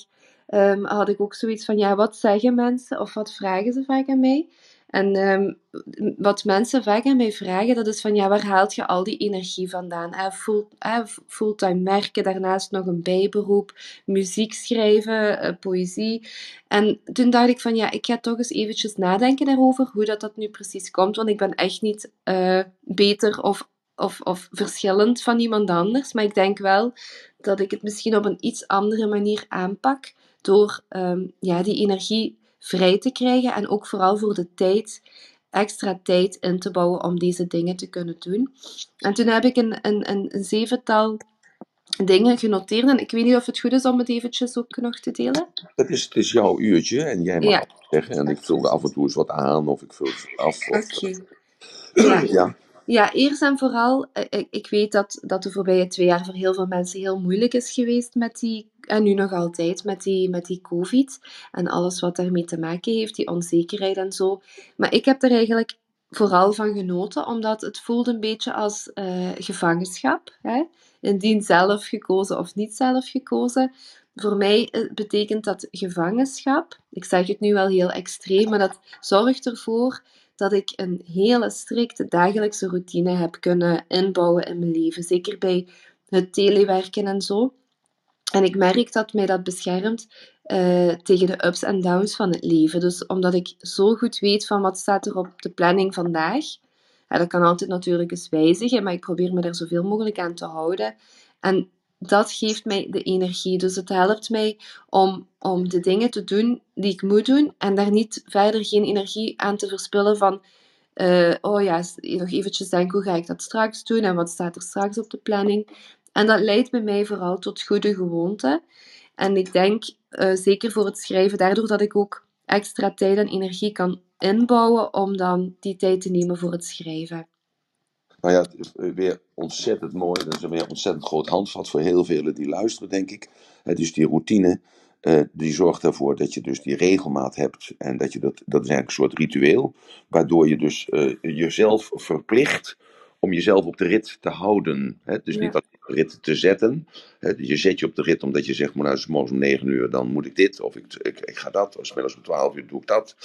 Speaker 2: had ik ook zoiets van, ja, wat zeggen mensen of wat vragen ze vaak aan mij? En ehm, wat mensen vaak aan mij vragen, dat is van, ja, waar haalt je al die energie vandaan? Eh, full, eh, fulltime werken, daarnaast nog een bijberoep, muziek schrijven, eh, poëzie. En toen dacht ik van ja, ik ga toch eens eventjes nadenken daarover hoe dat, dat nu precies komt. Want ik ben echt niet eh, beter of, of, of verschillend van iemand anders. Maar ik denk wel dat ik het misschien op een iets andere manier aanpak. Door ehm, ja, die energie vrij te krijgen. En ook vooral voor de tijd, extra tijd in te bouwen om deze dingen te kunnen doen. En toen heb ik een, een, een, een zevental dingen genoteerd. En ik weet niet of het goed is om het eventjes ook nog te delen.
Speaker 1: het is, het is jouw uurtje en jij mag
Speaker 2: Ja.
Speaker 1: zeggen. En ik vul er af en toe eens wat aan of ik vul het af.
Speaker 2: Oké. Ja.
Speaker 1: ja.
Speaker 2: Ja, eerst en vooral, eh, ik, ik weet dat, dat de voorbije twee jaar voor heel veel mensen heel moeilijk is geweest met die, en nu nog altijd, met die, met die COVID en alles wat daarmee te maken heeft, die onzekerheid en zo. Maar ik heb er eigenlijk vooral van genoten, omdat het voelde een beetje als eh, gevangenschap. Hè? Indien zelf gekozen of niet zelf gekozen. Voor mij eh, betekent dat gevangenschap. Ik zeg het nu wel heel extreem, maar dat zorgt ervoor dat ik een hele strikte dagelijkse routine heb kunnen inbouwen in mijn leven. Zeker bij het telewerken en zo. En ik merk dat mij dat beschermt eh, tegen de ups en downs van het leven. Dus omdat ik zo goed weet van wat staat er op de planning vandaag. Dat kan altijd natuurlijk eens wijzigen, maar ik probeer me er zoveel mogelijk aan te houden. En dat geeft mij de energie. Dus het helpt mij om, om de dingen te doen die ik moet doen en daar niet verder geen energie aan te verspillen van eh, oh ja, nog eventjes denken, hoe ga ik dat straks doen en wat staat er straks op de planning. En dat leidt bij mij vooral tot goede gewoonten. En ik denk, eh, zeker voor het schrijven, daardoor dat ik ook extra tijd en energie kan inbouwen om dan die tijd te nemen voor het schrijven.
Speaker 1: Nou ja, weer ontzettend mooi. Dat is een weer ontzettend groot handvat voor heel velen die luisteren, denk ik. Dus die routine, eh, die zorgt ervoor dat je dus die regelmaat hebt. En dat je dat, dat is eigenlijk een soort ritueel. Waardoor je dus eh, jezelf verplicht om jezelf op de rit te houden. Hè? Dus
Speaker 2: Ja.
Speaker 1: niet de rit te zetten. Je zet je op de rit omdat je zegt, maar nou, het is morgens om 9 uur, dan moet ik dit. Of ik, ik, ik ga dat. Of 's middags om 12 uur doe ik dat.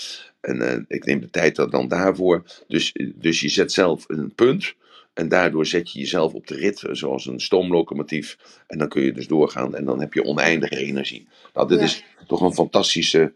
Speaker 1: En eh, ik neem de tijd dan daarvoor. Dus, dus je zet zelf een punt. En daardoor zet je jezelf op de rit, eh, zoals een stoomlocomotief. En dan kun je dus doorgaan en dan heb je oneindige energie. Nou, dit
Speaker 2: Ja.
Speaker 1: is toch een fantastische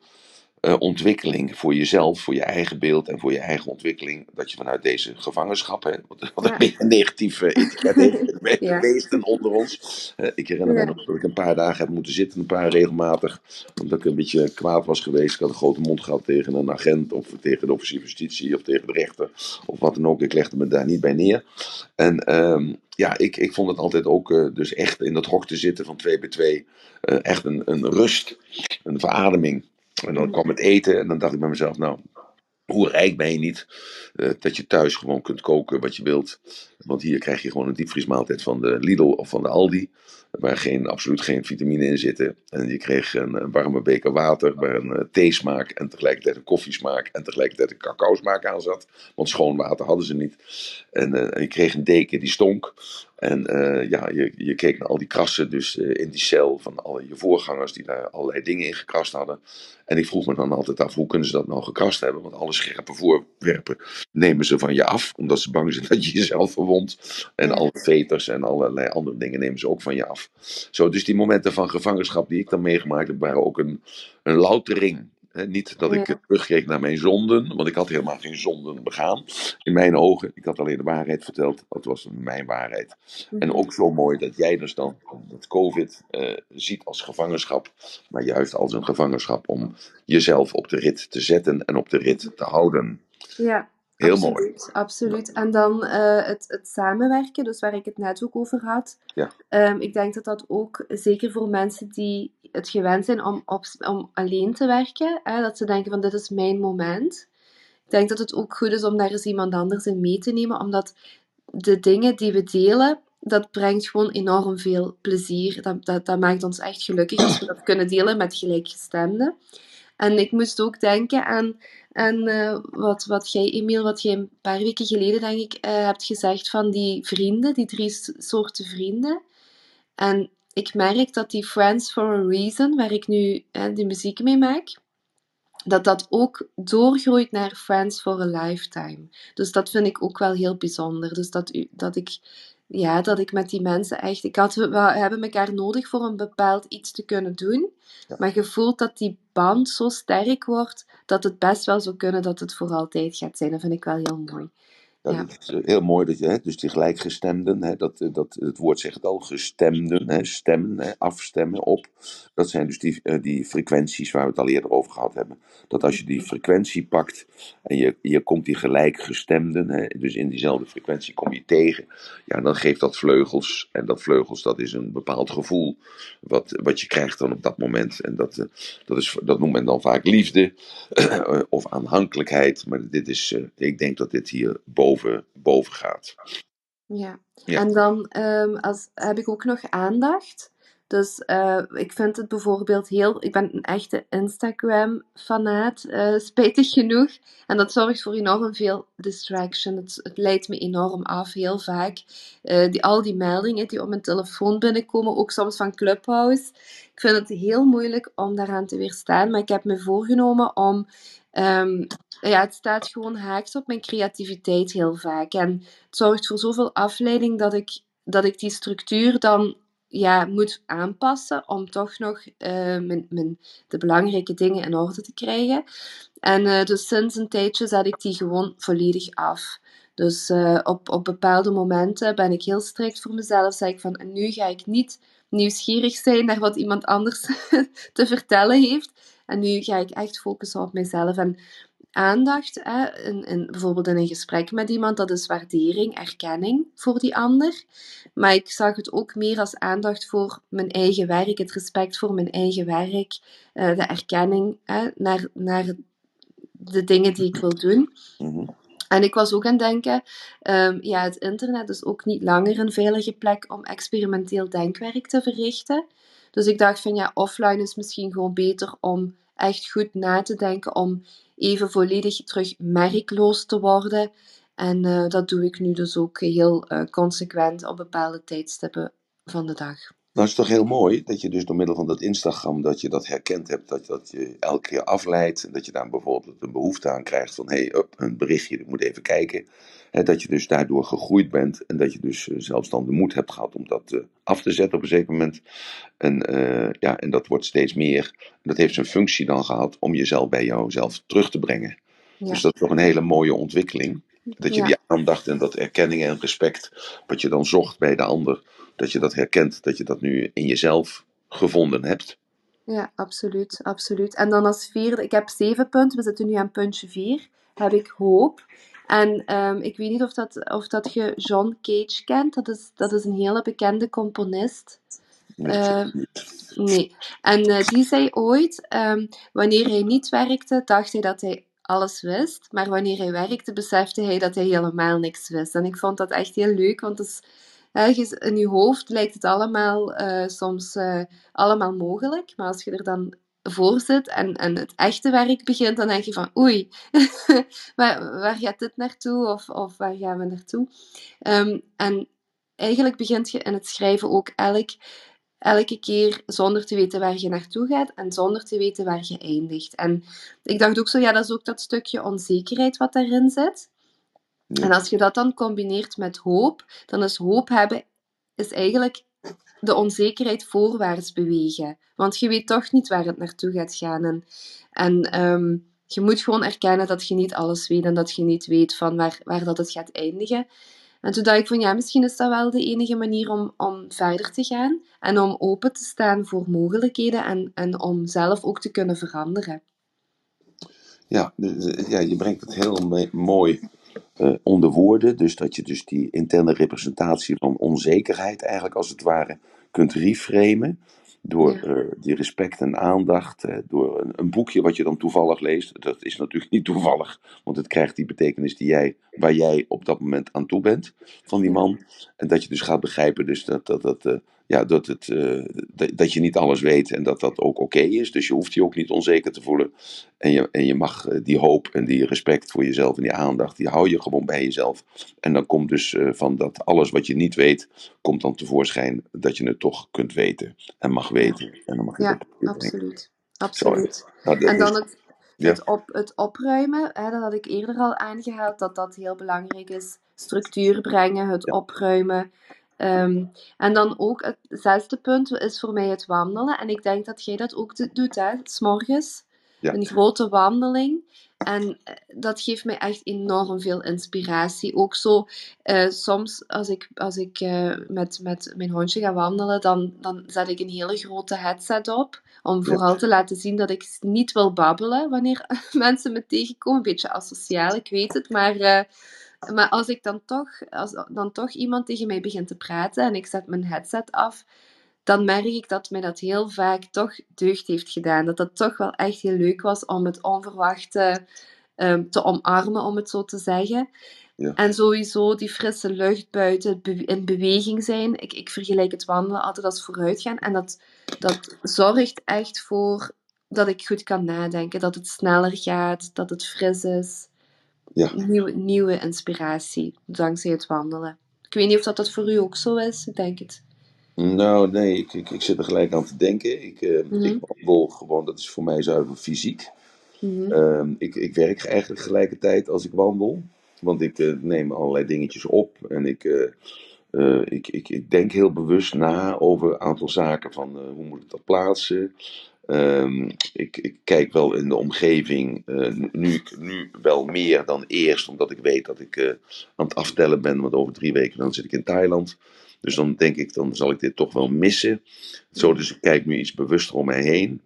Speaker 1: eh, ontwikkeling voor jezelf, voor je eigen beeld en voor je eigen ontwikkeling. Dat je vanuit deze gevangenschap, hè, wat, wat
Speaker 2: Ja.
Speaker 1: een negatief eh, etiket heeft,
Speaker 2: Ja.
Speaker 1: meesten onder ons. Eh, ik herinner
Speaker 2: Ja.
Speaker 1: me nog dat ik een paar dagen heb moeten zitten, een paar regelmatig, omdat ik een beetje kwaad was geweest. Ik had een grote mond gehad tegen een agent of tegen de officier van justitie of tegen de rechter of wat dan ook. Ik legde me daar niet bij neer. En ehm, ja, ik, ik vond het altijd ook dus echt in dat hok te zitten van 2 bij 2 eh, echt een, een rust, een verademing. En dan kwam het eten en dan dacht ik bij mezelf, nou, hoe rijk ben je niet eh, dat je thuis gewoon kunt koken wat je wilt. Want hier krijg je gewoon een diepvriesmaaltijd van de Lidl of van de Aldi. Waar geen, absoluut geen vitamine in zitten. En je kreeg een, warme beker water waar een eh, theesmaak en tegelijkertijd een koffiesmaak en tegelijkertijd een cacao-smaak aan zat. Want schoon water hadden ze niet. En eh, je kreeg een deken die stonk. En eh, ja, je, je keek naar al die krassen dus eh, in die cel van alle je voorgangers die daar allerlei dingen in gekrast hadden. En ik vroeg me dan altijd af, hoe kunnen ze dat nou gekrast hebben? Want alle scherpe voorwerpen nemen ze van je af, omdat ze bang zijn dat je jezelf verwondt. En alle veters en allerlei andere dingen nemen ze ook van je af. Zo, dus die momenten van gevangenschap die ik dan meegemaakt heb, waren ook een, een loutering. Niet dat ik terugkreeg naar mijn zonden, want ik had helemaal geen zonden begaan. In mijn ogen, ik had alleen de waarheid verteld, dat was mijn waarheid. En
Speaker 2: Mhm.
Speaker 1: ook zo mooi dat jij dus dan dat COVID eh, ziet als gevangenschap, maar juist als een gevangenschap om jezelf op de rit te zetten en op de rit te houden.
Speaker 2: Ja,
Speaker 1: Heel mooi.
Speaker 2: absoluut, absoluut. En dan eh, het, het samenwerken, dus waar ik het net ook over had.
Speaker 1: Ja.
Speaker 2: Ehm, ik denk dat dat ook, zeker voor mensen die het gewend zijn om, op, om alleen te werken, hè, dat ze denken van dit is mijn moment. Ik denk dat het ook goed is om daar eens iemand anders in mee te nemen, omdat de dingen die we delen, dat brengt gewoon enorm veel plezier. Dat, dat, dat maakt ons echt gelukkig als we dat kunnen delen met gelijkgestemden. En ik moest ook denken aan, aan eh, wat, wat jij, Emiel, wat jij een paar weken geleden, denk ik, eh, hebt gezegd van die vrienden, die drie soorten vrienden. En ik merk dat die Friends for a Reason, waar ik nu eh, de muziek mee maak, dat dat ook doorgroeit naar Friends for a Lifetime. Dus dat vind ik ook wel heel bijzonder. Dus dat, u, dat, ik, ja, dat ik met die mensen echt... Ik had, we hebben elkaar nodig voor een bepaald iets te kunnen doen.
Speaker 1: Ja.
Speaker 2: Maar je voelt dat die band zo sterk wordt, dat het best wel zou kunnen dat het voor altijd gaat zijn. Dat vind ik wel heel mooi.
Speaker 1: Ja,
Speaker 2: Ja.
Speaker 1: dat is eh, heel mooi dat je, hè, dus die gelijkgestemden, hè, dat, eh, dat, het woord zegt al, gestemden, hè, stemmen, hè, afstemmen op. Dat zijn dus die, eh, die frequenties waar we het al eerder over gehad hebben. Dat als je die frequentie pakt en je, je komt die gelijkgestemden, hè, dus in diezelfde frequentie kom je tegen, ja, dan geeft dat vleugels. En dat vleugels, dat is een bepaald gevoel wat, wat je krijgt dan op dat moment. En dat, dat, is, dat noemt men dan vaak liefde of aanhankelijkheid. Maar dit is, ik denk dat dit hier boven, boven gaat.
Speaker 2: Ja.
Speaker 1: Ja.
Speaker 2: En dan ehm, als, heb ik ook nog aandacht. Dus eh, ik vind het bijvoorbeeld heel... Ik ben een echte Instagram-fanaat, eh, spijtig genoeg. En dat zorgt voor enorm veel distraction. Het, het leidt me enorm af, heel vaak. Eh, die, al die meldingen die op mijn telefoon binnenkomen, ook soms van Clubhouse. Ik vind het heel moeilijk om daaraan te weerstaan. Maar ik heb me voorgenomen om... ehm, ja, het staat gewoon haaks op mijn creativiteit heel vaak. En het zorgt voor zoveel afleiding dat ik, dat ik die structuur dan ja, moet aanpassen om toch nog eh, mijn, mijn, de belangrijke dingen in orde te krijgen. En eh, dus sinds een tijdje zet ik die gewoon volledig af. Dus eh, op, op bepaalde momenten ben ik heel strikt voor mezelf. Zeg ik van, nu ga ik niet nieuwsgierig zijn naar wat iemand anders te vertellen heeft. En nu ga ik echt focussen op mezelf. En aandacht, hè, in, in, bijvoorbeeld in een gesprek met iemand, dat is waardering, erkenning voor die ander. Maar ik zag het ook meer als aandacht voor mijn eigen werk, het respect voor mijn eigen werk, eh, de erkenning hè, naar, naar de dingen die ik wil doen.
Speaker 1: Mhm.
Speaker 2: En ik was ook aan het denken, ehm, ja, het internet is ook niet langer een veilige plek om experimenteel denkwerk te verrichten. Dus ik dacht van ja, offline is misschien gewoon beter om echt goed na te denken, om even volledig terug merkloos te worden. En eh, dat doe ik nu dus ook heel eh, consequent op bepaalde tijdstippen van de dag.
Speaker 1: Nou is het toch heel mooi dat je dus door middel van dat Instagram dat je dat herkend hebt, dat, dat je elke keer afleidt en dat je daar bijvoorbeeld een behoefte aan krijgt van hé, hey, een berichtje, ik moet even kijken. Hè, dat je dus daardoor gegroeid bent en dat je dus eh, zelfs dan de moed hebt gehad om dat eh, af te zetten op een zeker moment. En, eh, ja, en dat wordt steeds meer. En dat heeft zijn functie dan gehad om jezelf bij jouzelf terug te brengen.
Speaker 2: Ja.
Speaker 1: Dus dat is toch een hele mooie ontwikkeling. Dat je
Speaker 2: Ja.
Speaker 1: die aandacht en dat erkenning en respect, wat je dan zocht bij de ander, dat je dat herkent, dat je dat nu in jezelf gevonden hebt.
Speaker 2: Ja, absoluut, absoluut. En dan als vierde, ik heb zeven punten, we zitten nu aan puntje vier, heb ik hoop. En ehm, ik weet niet of dat, of dat je John Cage kent, dat is, dat is een hele bekende componist.
Speaker 1: Niet.
Speaker 2: Nee. En eh, die zei ooit, ehm, wanneer hij niet werkte, dacht hij dat hij alles wist. Maar wanneer hij werkte, besefte hij dat hij helemaal niks wist. En ik vond dat echt heel leuk, want het is, in je hoofd lijkt het allemaal eh, soms eh, allemaal mogelijk. Maar als je er dan voor zit en, en het echte werk begint, dan denk je van oei, waar, waar gaat dit naartoe? Of, of waar gaan we naartoe? Ehm, en eigenlijk begint je in het schrijven ook elk elke keer zonder te weten waar je naartoe gaat en zonder te weten waar je eindigt. En ik dacht ook zo, ja, dat is ook dat stukje onzekerheid wat daarin zit.
Speaker 1: Ja.
Speaker 2: En als je dat dan combineert met hoop, dan is hoop hebben, is eigenlijk de onzekerheid voorwaarts bewegen. Want je weet toch niet waar het naartoe gaat gaan. En, en ehm, je moet gewoon erkennen dat je niet alles weet en dat je niet weet van waar, waar dat het gaat eindigen. En toen dacht ik van ja, misschien is dat wel de enige manier om, om verder te gaan en om open te staan voor mogelijkheden en, en om zelf ook te kunnen veranderen.
Speaker 1: Ja, dus, ja, je brengt het heel mooi eh, onder woorden. Dus dat je dus die interne representatie van onzekerheid eigenlijk als het ware kunt reframen. Door
Speaker 2: Ja.
Speaker 1: eh, die respect en aandacht, eh, door een, een boekje wat je dan toevallig leest. Dat is natuurlijk niet toevallig, want het krijgt die betekenis die jij, waar jij op dat moment aan toe bent van die man. En dat je dus gaat begrijpen dus dat, dat, dat, ja, dat, het, eh, dat, dat je niet alles weet en dat dat ook oké is. Dus je hoeft je ook niet onzeker te voelen. En je, en je mag eh, die hoop en die respect voor jezelf en die aandacht, die hou je gewoon bij jezelf. En dan komt dus eh, van dat alles wat je niet weet, komt dan tevoorschijn dat je het toch kunt weten en mag weten. En dan mag je
Speaker 2: Ja, absoluut. Absoluut.
Speaker 1: Nou,
Speaker 2: En dan het,
Speaker 1: Ja.
Speaker 2: het, op, het opruimen, hè, dat had ik eerder al aangehaald, dat dat heel belangrijk is. Structuur brengen, het
Speaker 1: Ja.
Speaker 2: opruimen. Ehm, en dan ook het zesde punt is voor mij het wandelen. En ik denk dat jij dat ook do- doet, hè, s'morgens.
Speaker 1: Ja.
Speaker 2: Een grote wandeling. En eh, dat geeft mij echt enorm veel inspiratie. Ook zo, eh, soms als ik, als ik eh, met, met mijn hondje ga wandelen, dan, dan zet ik een hele grote headset op. Om
Speaker 1: Ja.
Speaker 2: vooral te laten zien dat ik niet wil babbelen wanneer mensen me tegenkomen. Een beetje asociaal, ik weet het. Maar, maar als ik dan toch, als dan toch iemand tegen mij begint te praten en ik zet mijn headset af, dan merk ik dat mij dat heel vaak toch deugd heeft gedaan. Dat dat toch wel echt heel leuk was om het onverwachte ehm, te omarmen, om het zo te zeggen.
Speaker 1: Ja.
Speaker 2: En sowieso die frisse lucht buiten, in beweging zijn. Ik, ik vergelijk het wandelen altijd als vooruitgaan. En dat, dat zorgt echt voor dat ik goed kan nadenken. Dat het sneller gaat, dat het fris is.
Speaker 1: Ja.
Speaker 2: Nieuwe, nieuwe inspiratie, dankzij het wandelen. Ik weet niet of dat, dat voor u ook zo is. Ik denk het.
Speaker 1: Nou, nee, ik, ik, ik zit er gelijk aan te denken. Ik,
Speaker 2: Mhm.
Speaker 1: ik wandel gewoon, dat is voor mij zuiver fysiek.
Speaker 2: Mhm.
Speaker 1: Ehm, ik, ik werk eigenlijk gelijkertijd als ik wandel. Want ik eh, neem allerlei dingetjes op en ik, eh, ik, ik, ik denk heel bewust na over een aantal zaken van hoe moet ik dat plaatsen. Ehm, ik, ik kijk wel in de omgeving, eh, nu, nu wel meer dan eerst, omdat ik weet dat ik eh, aan het aftellen ben, want over drie weken dan zit ik in Thailand. Dus dan denk ik, dan zal ik dit toch wel missen. Zo, dus ik kijk nu iets bewuster om mij heen.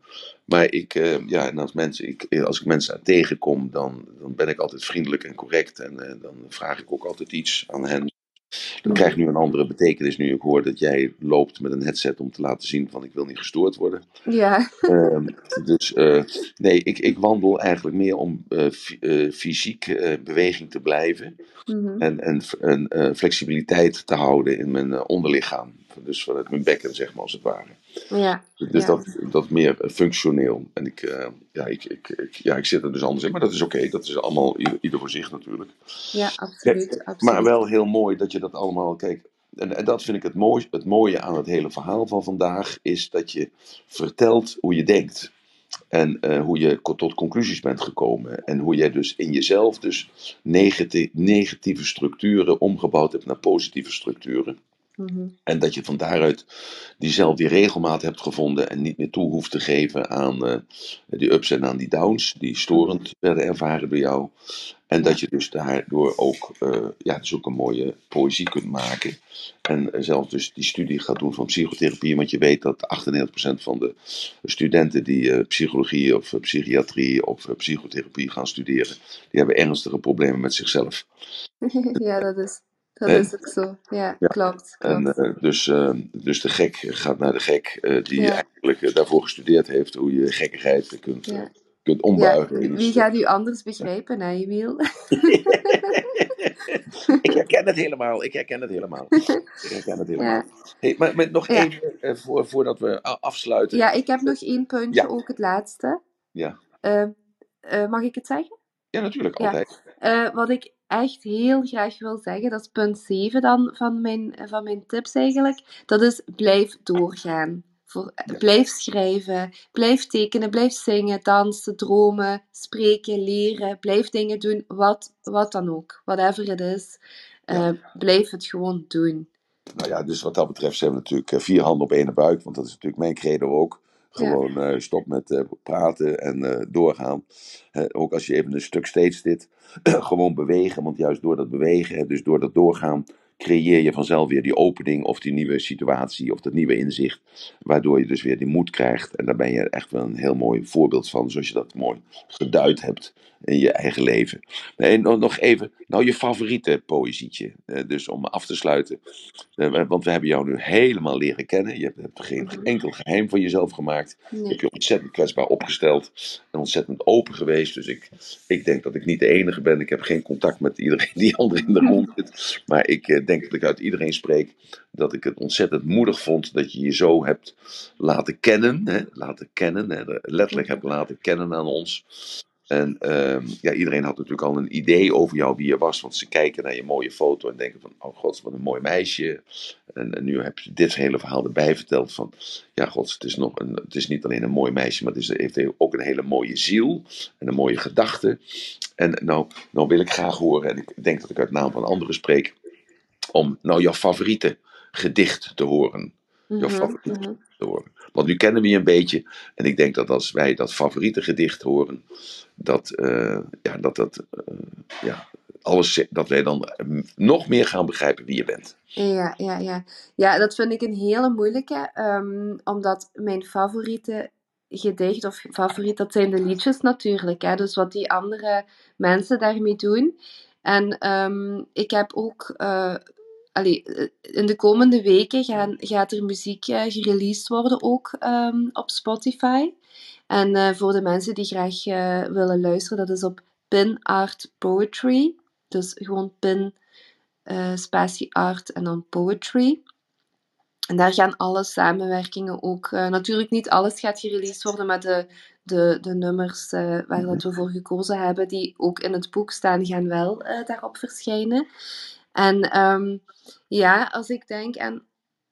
Speaker 1: Maar ik, eh, ja, en als, mensen, ik, als ik mensen tegenkom, dan, dan ben ik altijd vriendelijk en correct. En dan vraag ik ook altijd iets aan hen. Dat
Speaker 2: Mhm.
Speaker 1: krijgt nu een andere betekenis nu ik hoor dat jij loopt met een headset om te laten zien van ik wil niet gestoord worden.
Speaker 2: Ja.
Speaker 1: Ehm, dus eh, nee, ik, ik wandel eigenlijk meer om eh, eh, fysiek beweging te blijven.
Speaker 2: Mhm.
Speaker 1: En, en, en flexibiliteit te houden in mijn onderlichaam. Dus vanuit mijn bekken, zeg maar, als het ware.
Speaker 2: Ja.
Speaker 1: Dus
Speaker 2: Ja.
Speaker 1: dat, dat meer eh, functioneel. En ik, eh, ja, ik, ik, ik, ja, ik zit er dus anders in. Maar dat is oké. Dat is allemaal ieder, ieder voor zich natuurlijk.
Speaker 2: Ja, absoluut. absoluut.
Speaker 1: Maar wel heel mooi dat je dat allemaal... Kijk, en, en dat vind ik het, mooi, het mooie aan het hele verhaal van vandaag. Is dat je vertelt hoe je denkt. En eh, hoe je tot conclusies bent gekomen. En hoe jij dus in jezelf dus negati- negatieve structuren omgebouwd hebt naar positieve structuren.
Speaker 2: Mhm.
Speaker 1: En dat je van daaruit diezelfde die regelmaat hebt gevonden en niet meer toe hoeft te geven aan eh, die ups en aan die downs, die storend werden ervaren door jou. En dat je dus daardoor ook, eh, ja, dus ook een mooie poëzie kunt maken. En eh, zelf dus die studie gaat doen van psychotherapie, want je weet dat 98% van de studenten die psychologie of psychiatrie of psychotherapie gaan studeren, die hebben ernstige problemen met zichzelf.
Speaker 2: ja, dat is, dat is ook zo. Ja,
Speaker 1: Ja.
Speaker 2: klopt.
Speaker 1: En, eh, dus, eh, dus de gek gaat naar de gek eh, die
Speaker 2: Ja.
Speaker 1: eigenlijk eh, daarvoor gestudeerd heeft hoe je gekkigheid kunt,
Speaker 2: Ja.
Speaker 1: kunt ombuigen.
Speaker 2: wie gaat u anders begrijpen, hè, Emiel?
Speaker 1: ik herken het helemaal, ik herken het helemaal. Ik herken het helemaal. Hey, maar, maar nog eh, voor, voordat we afsluiten.
Speaker 2: ja, ik heb nog één puntje, ook het laatste.
Speaker 1: Ja.
Speaker 2: Eh, eh, mag ik het zeggen?
Speaker 1: Ja, natuurlijk, altijd.
Speaker 2: Wat ik echt heel graag wil zeggen, dat is punt 7 dan van mijn, van mijn tips eigenlijk. Dat is blijf doorgaan. Voor,
Speaker 1: Ja.
Speaker 2: Blijf schrijven, blijf tekenen, blijf zingen, dansen, dromen, spreken, leren. Blijf dingen doen, wat, wat dan ook. Whatever it is. Eh. Blijf het gewoon doen.
Speaker 1: Nou ja, dus wat dat betreft zijn we natuurlijk eh, vier handen op één buik, want dat is natuurlijk mijn credo ook. Gewoon eh, stop met eh, praten en eh, doorgaan. Ook als je even een stuk steeds zit, gewoon bewegen. Want juist door dat bewegen, dus door dat doorgaan, creëer je vanzelf weer die opening of die nieuwe situatie of dat nieuwe inzicht. Waardoor je dus weer die moed krijgt. En daar ben je echt wel een heel mooi voorbeeld van, zoals je dat mooi geduid hebt. In je eigen leven. En nog even, nou je favoriete poëzietje. Uh, dus om af te sluiten. Uh, want we hebben jou nu helemaal leren kennen. Je hebt, geen mhm. enkel geheim van jezelf gemaakt. Nee. Je hebt je ontzettend kwetsbaar opgesteld. En ontzettend open geweest. Dus ik, ik denk dat ik niet de enige ben. Ik heb geen contact met iedereen die ander in de rond zit. Maar ik uh, denk dat ik uit iedereen spreek. Dat ik het ontzettend moedig vond dat je je zo hebt laten kennen. Hè, laten kennen. Hè, letterlijk hebt laten kennen aan ons. En uh, ja, iedereen had natuurlijk al een idee over jou, wie je was. Want ze kijken naar je mooie foto en denken van, oh god, wat een mooi meisje. En, nu heb je dit hele verhaal erbij verteld van, ja god, het is, nog een, het is niet alleen een mooi meisje, maar het, is, heeft ook een hele mooie ziel en een mooie gedachte. En nou, nou wil ik graag horen, en ik denk dat ik uit naam van anderen spreek, om nou jouw favoriete gedicht te horen. Jouw mm favoriete mm te horen. Want nu kennen we je een beetje. En ik denk dat als wij dat favoriete gedicht horen, dat, uh, ja, dat, dat, uh, ja, alles, dat wij dan nog meer gaan begrijpen wie je bent.
Speaker 2: Ja, ja, ja. ja dat vind ik een hele moeilijke. Um, omdat mijn favoriete gedicht of favoriet, dat zijn de liedjes natuurlijk. Hè? Dus wat die andere mensen daarmee doen. En um, ik heb ook uh, eh, in de komende weken gaan, gaat er muziek uh, gereleased worden ook um, op Spotify. En uh, voor de mensen die graag willen luisteren, dat is op Pin Art Poetry. Dus gewoon Pin, spatie art en dan poetry. En daar gaan alle samenwerkingen ook. natuurlijk niet alles gaat gereleased worden, maar de, de, de nummers waar we voor gekozen hebben, die ook in het boek staan, gaan wel daarop verschijnen. En um, ja, als ik denk aan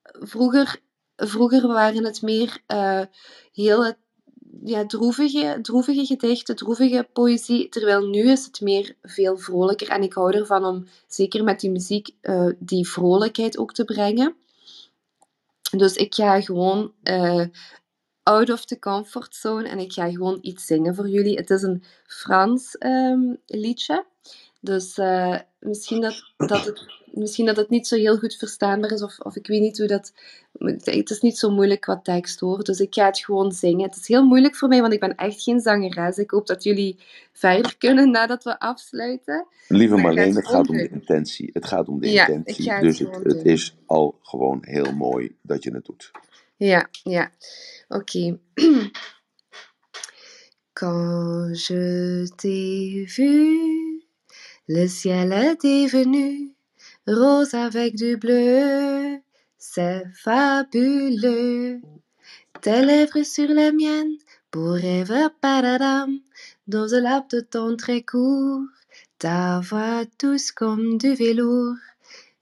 Speaker 2: vroeger, vroeger waren het meer uh, hele ja, droevige, droevige gedichten, droevige poëzie. Terwijl nu is het meer veel vrolijker. En ik hou ervan om zeker met die muziek uh, die vrolijkheid ook te brengen. Dus ik ga gewoon uh, out of the comfort zone en ik ga gewoon iets zingen voor jullie. Het is een Frans um, liedje. Dus uh, misschien, dat, dat het, misschien dat het niet zo heel goed verstaanbaar is, of, of ik weet niet hoe dat. Het is niet zo moeilijk qua tekst hoor, dus ik ga het gewoon zingen. Het is heel moeilijk voor mij, want ik ben echt geen zangeres. Ik hoop dat jullie verder kunnen nadat we afsluiten.
Speaker 1: Lieve Marleen, het, gaat om de intentie. Het gaat om de ja, intentie. Het dus het, het, is al gewoon heel mooi dat je het doet.
Speaker 2: Ja, ja. Oké. Okay. Quand je t'ai vu Le ciel est devenu rose avec du bleu, c'est fabuleux. Tes lèvres sur les miennes, pour rêver padadam, dans un lap de temps très court, ta voix douce comme du velours.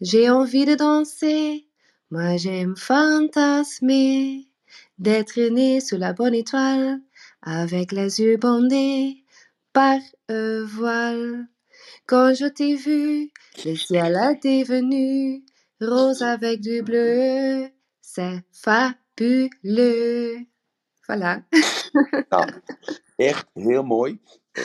Speaker 2: J'ai envie de danser, moi j'aime fantasmer, d'être né sous la bonne étoile, avec les yeux bandés par un voile. Quand je t'ai vu, le ciel est devenu rose avec du bleu. C'est fabuleux. Voilà.
Speaker 1: Nou, echt heel mooi.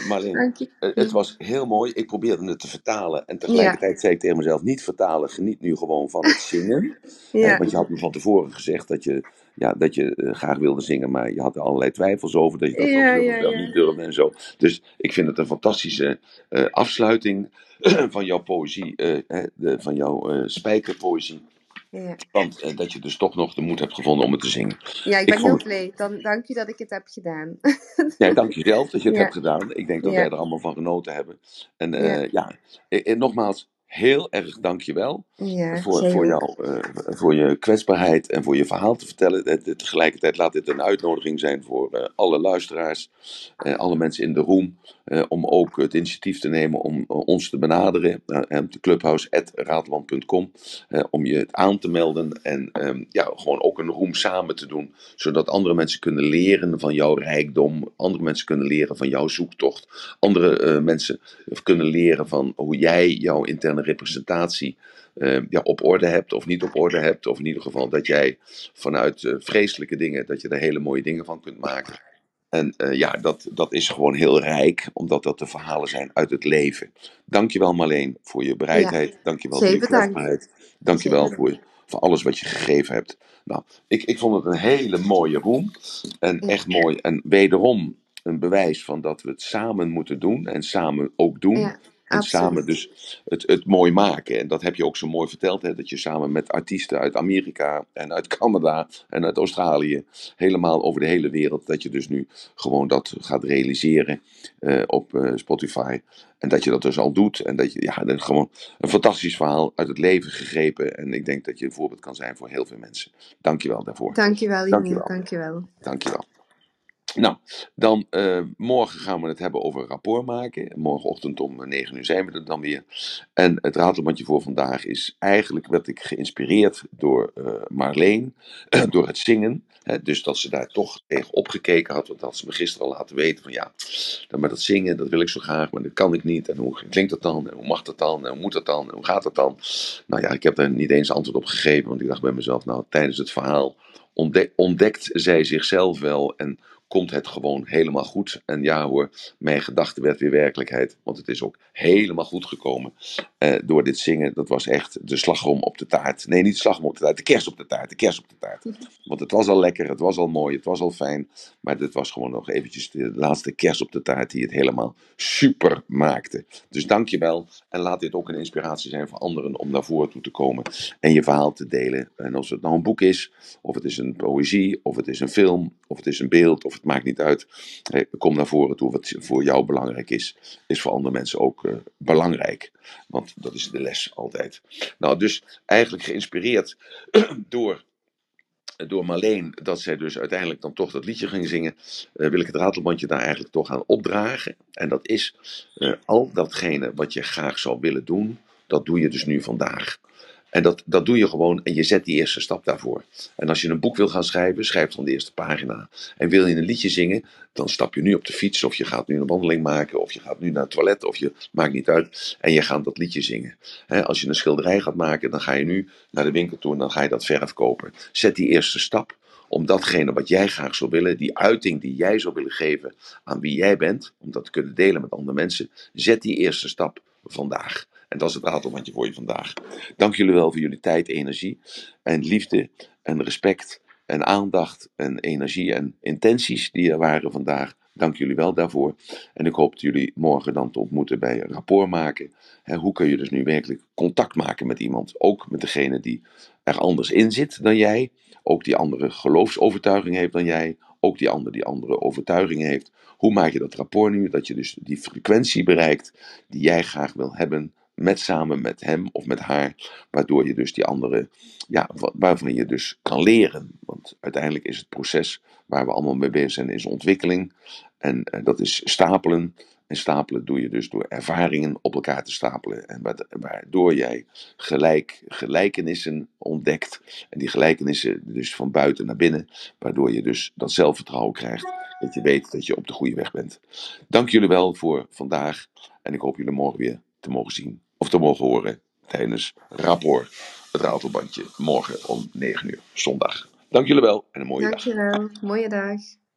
Speaker 1: Marleen, het was heel mooi. Ik probeerde het te vertalen. En tegelijkertijd ja. zei ik tegen mezelf: niet vertalen, geniet nu gewoon van het zingen. Ja. Want je had me van tevoren gezegd dat je, ja, dat je uh, graag wilde zingen, maar je had er allerlei twijfels over. Dat je dat ja, ja, wel niet durfde en zo. Dus ik vind het een fantastische uh, afsluiting van jouw poëzie, uh, de, van jouw spijkerpoëzie. Ja. Want dat je dus toch nog de moed hebt gevonden om het te zingen.
Speaker 2: Ja, ik ben ik heel blij. Dan dank je dat ik het heb gedaan.
Speaker 1: ja, dank je zelf dat je het hebt gedaan. Ik denk dat wij er allemaal van genoten hebben. En ja, ja. nogmaals, heel erg dankjewel ja, voor, voor, jou, uh, voor je kwetsbaarheid en voor je verhaal te vertellen. Tegelijkertijd laat dit een uitnodiging zijn voor uh, alle luisteraars, uh, alle mensen in de room, om ook het initiatief te nemen om ons te benaderen. op de clubhouse.raadland.com, om je aan te melden en um, ja, gewoon ook een room samen te doen, zodat andere mensen kunnen leren van jouw rijkdom, andere mensen kunnen leren van jouw zoektocht, andere mensen kunnen leren van hoe jij jouw interne representatie uh, ja, op orde hebt of niet op orde hebt. Of in ieder geval dat jij vanuit uh, vreselijke dingen, dat je er hele mooie dingen van kunt maken. En uh, ja, dat, dat is gewoon heel rijk, omdat dat de verhalen zijn uit het leven. Dankjewel Marleen voor je bereidheid. Ja. Dankjewel voor je kwetsbaarheid. Dankjewel voor, voor alles wat je gegeven hebt. Nou, ik, ik vond het een hele mooie room. En echt mooi. En wederom een bewijs van dat we het samen moeten doen en samen ook doen.
Speaker 2: Ja,
Speaker 1: En samen dus het, het mooi maken. En dat heb je ook zo mooi verteld. Hè? Dat je samen met artiesten uit Amerika en uit Canada en uit Australië. Helemaal over de hele wereld. Dat je dus nu gewoon dat gaat realiseren eh, op eh, Spotify. En dat je dat dus al doet. En dat je, ja, dat gewoon een fantastisch verhaal uit het leven gegrepen. En ik denk dat je een voorbeeld kan zijn voor heel veel mensen. Dank je wel daarvoor.
Speaker 2: Dankjewel.
Speaker 1: Dankjewel.
Speaker 2: Dankjewel.
Speaker 1: Dankjewel. Nou, dan eh, morgen gaan we het hebben over rapport maken. Morgenochtend om 9 uur zijn we er dan weer. En het ratelbandje voor vandaag is eigenlijk werd ik geïnspireerd door eh, Marleen, door het zingen. Hè, dus dat ze daar toch tegen opgekeken had. Want dat ze me gisteren al laten weten van ja, dan met dat zingen, dat wil ik zo graag, maar dat kan ik niet. En hoe klinkt dat dan? En hoe mag dat dan? En hoe moet dat dan? En hoe gaat dat dan? Nou ja, ik heb daar niet eens antwoord op gegeven, want ik dacht bij mezelf, nou, tijdens het verhaal ontdek- ontdekt zij zichzelf wel en komt het gewoon helemaal goed. En ja hoor, mijn gedachte werd weer werkelijkheid, want het is ook helemaal goed gekomen eh, door dit zingen. Dat was echt de slagroom op de taart. Nee, niet de slagroom op de taart, de kerst op de taart, de kerst op de taart. Want het was al lekker, het was al mooi, het was al fijn, maar dit was gewoon nog eventjes de laatste kerst op de taart die het helemaal super maakte. Dus dank je wel en laat dit ook een inspiratie zijn voor anderen om naar voren toe te komen en je verhaal te delen. En als het nou een boek is, of het is een poëzie, of het is een film, of het is een beeld, of het maakt niet uit. Kom naar voren toe. Wat voor jou belangrijk is, is voor andere mensen ook eh, belangrijk. Want dat is de les altijd. Nou, dus eigenlijk geïnspireerd door, door Marleen, dat zij dus uiteindelijk dan toch dat liedje ging zingen, eh, wil ik het ratelbandje daar eigenlijk toch aan opdragen. En dat is eh, al datgene wat je graag zou willen doen, dat doe je dus nu vandaag. En dat, dat doe je gewoon en je zet die eerste stap daarvoor. En als je een boek wil gaan schrijven, schrijf dan de eerste pagina. En wil je een liedje zingen, dan stap je nu op de fiets of je gaat nu een wandeling maken of je gaat nu naar het toilet of je maakt niet uit en je gaat dat liedje zingen. Als je een schilderij gaat maken, dan ga je nu naar de winkel toe en dan ga je dat verf kopen. Zet die eerste stap om datgene wat jij graag zou willen, die uiting die jij zou willen geven aan wie jij bent, om dat te kunnen delen met andere mensen, zet die eerste stap vandaag. En dat is het ratelbandje voor je vandaag. Dank jullie wel voor jullie tijd, energie en liefde en respect en aandacht en energie en intenties die er waren vandaag. Dank jullie wel daarvoor. En ik hoop jullie morgen dan te ontmoeten bij rapport maken. Hoe kun je dus nu werkelijk contact maken met iemand? Ook met degene die er anders in zit dan jij. Ook die andere geloofsovertuiging heeft dan jij. Ook die andere die andere overtuigingen heeft. Hoe maak je dat rapport nu? Dat je dus die frequentie bereikt die jij graag wil hebben met samen met hem of met haar, waardoor je dus die andere, ja, wa- waarvan je dus kan leren. Want uiteindelijk is het proces waar we allemaal mee bezig zijn, is ontwikkeling. En eh, dat is stapelen. En stapelen doe je dus door ervaringen op elkaar te stapelen. En wa- waardoor jij gelijk, gelijkenissen ontdekt. En die gelijkenissen dus van buiten naar binnen. Waardoor je dus dat zelfvertrouwen krijgt. Dat je weet dat je op de goede weg bent. Dank jullie wel voor vandaag. En ik hoop jullie morgen weer te mogen zien. Of te mogen horen tijdens rapport. Het ratelbandje morgen om 9 uur zondag. Dank jullie wel en een mooie dag.
Speaker 2: Dankjewel. Mooie dag.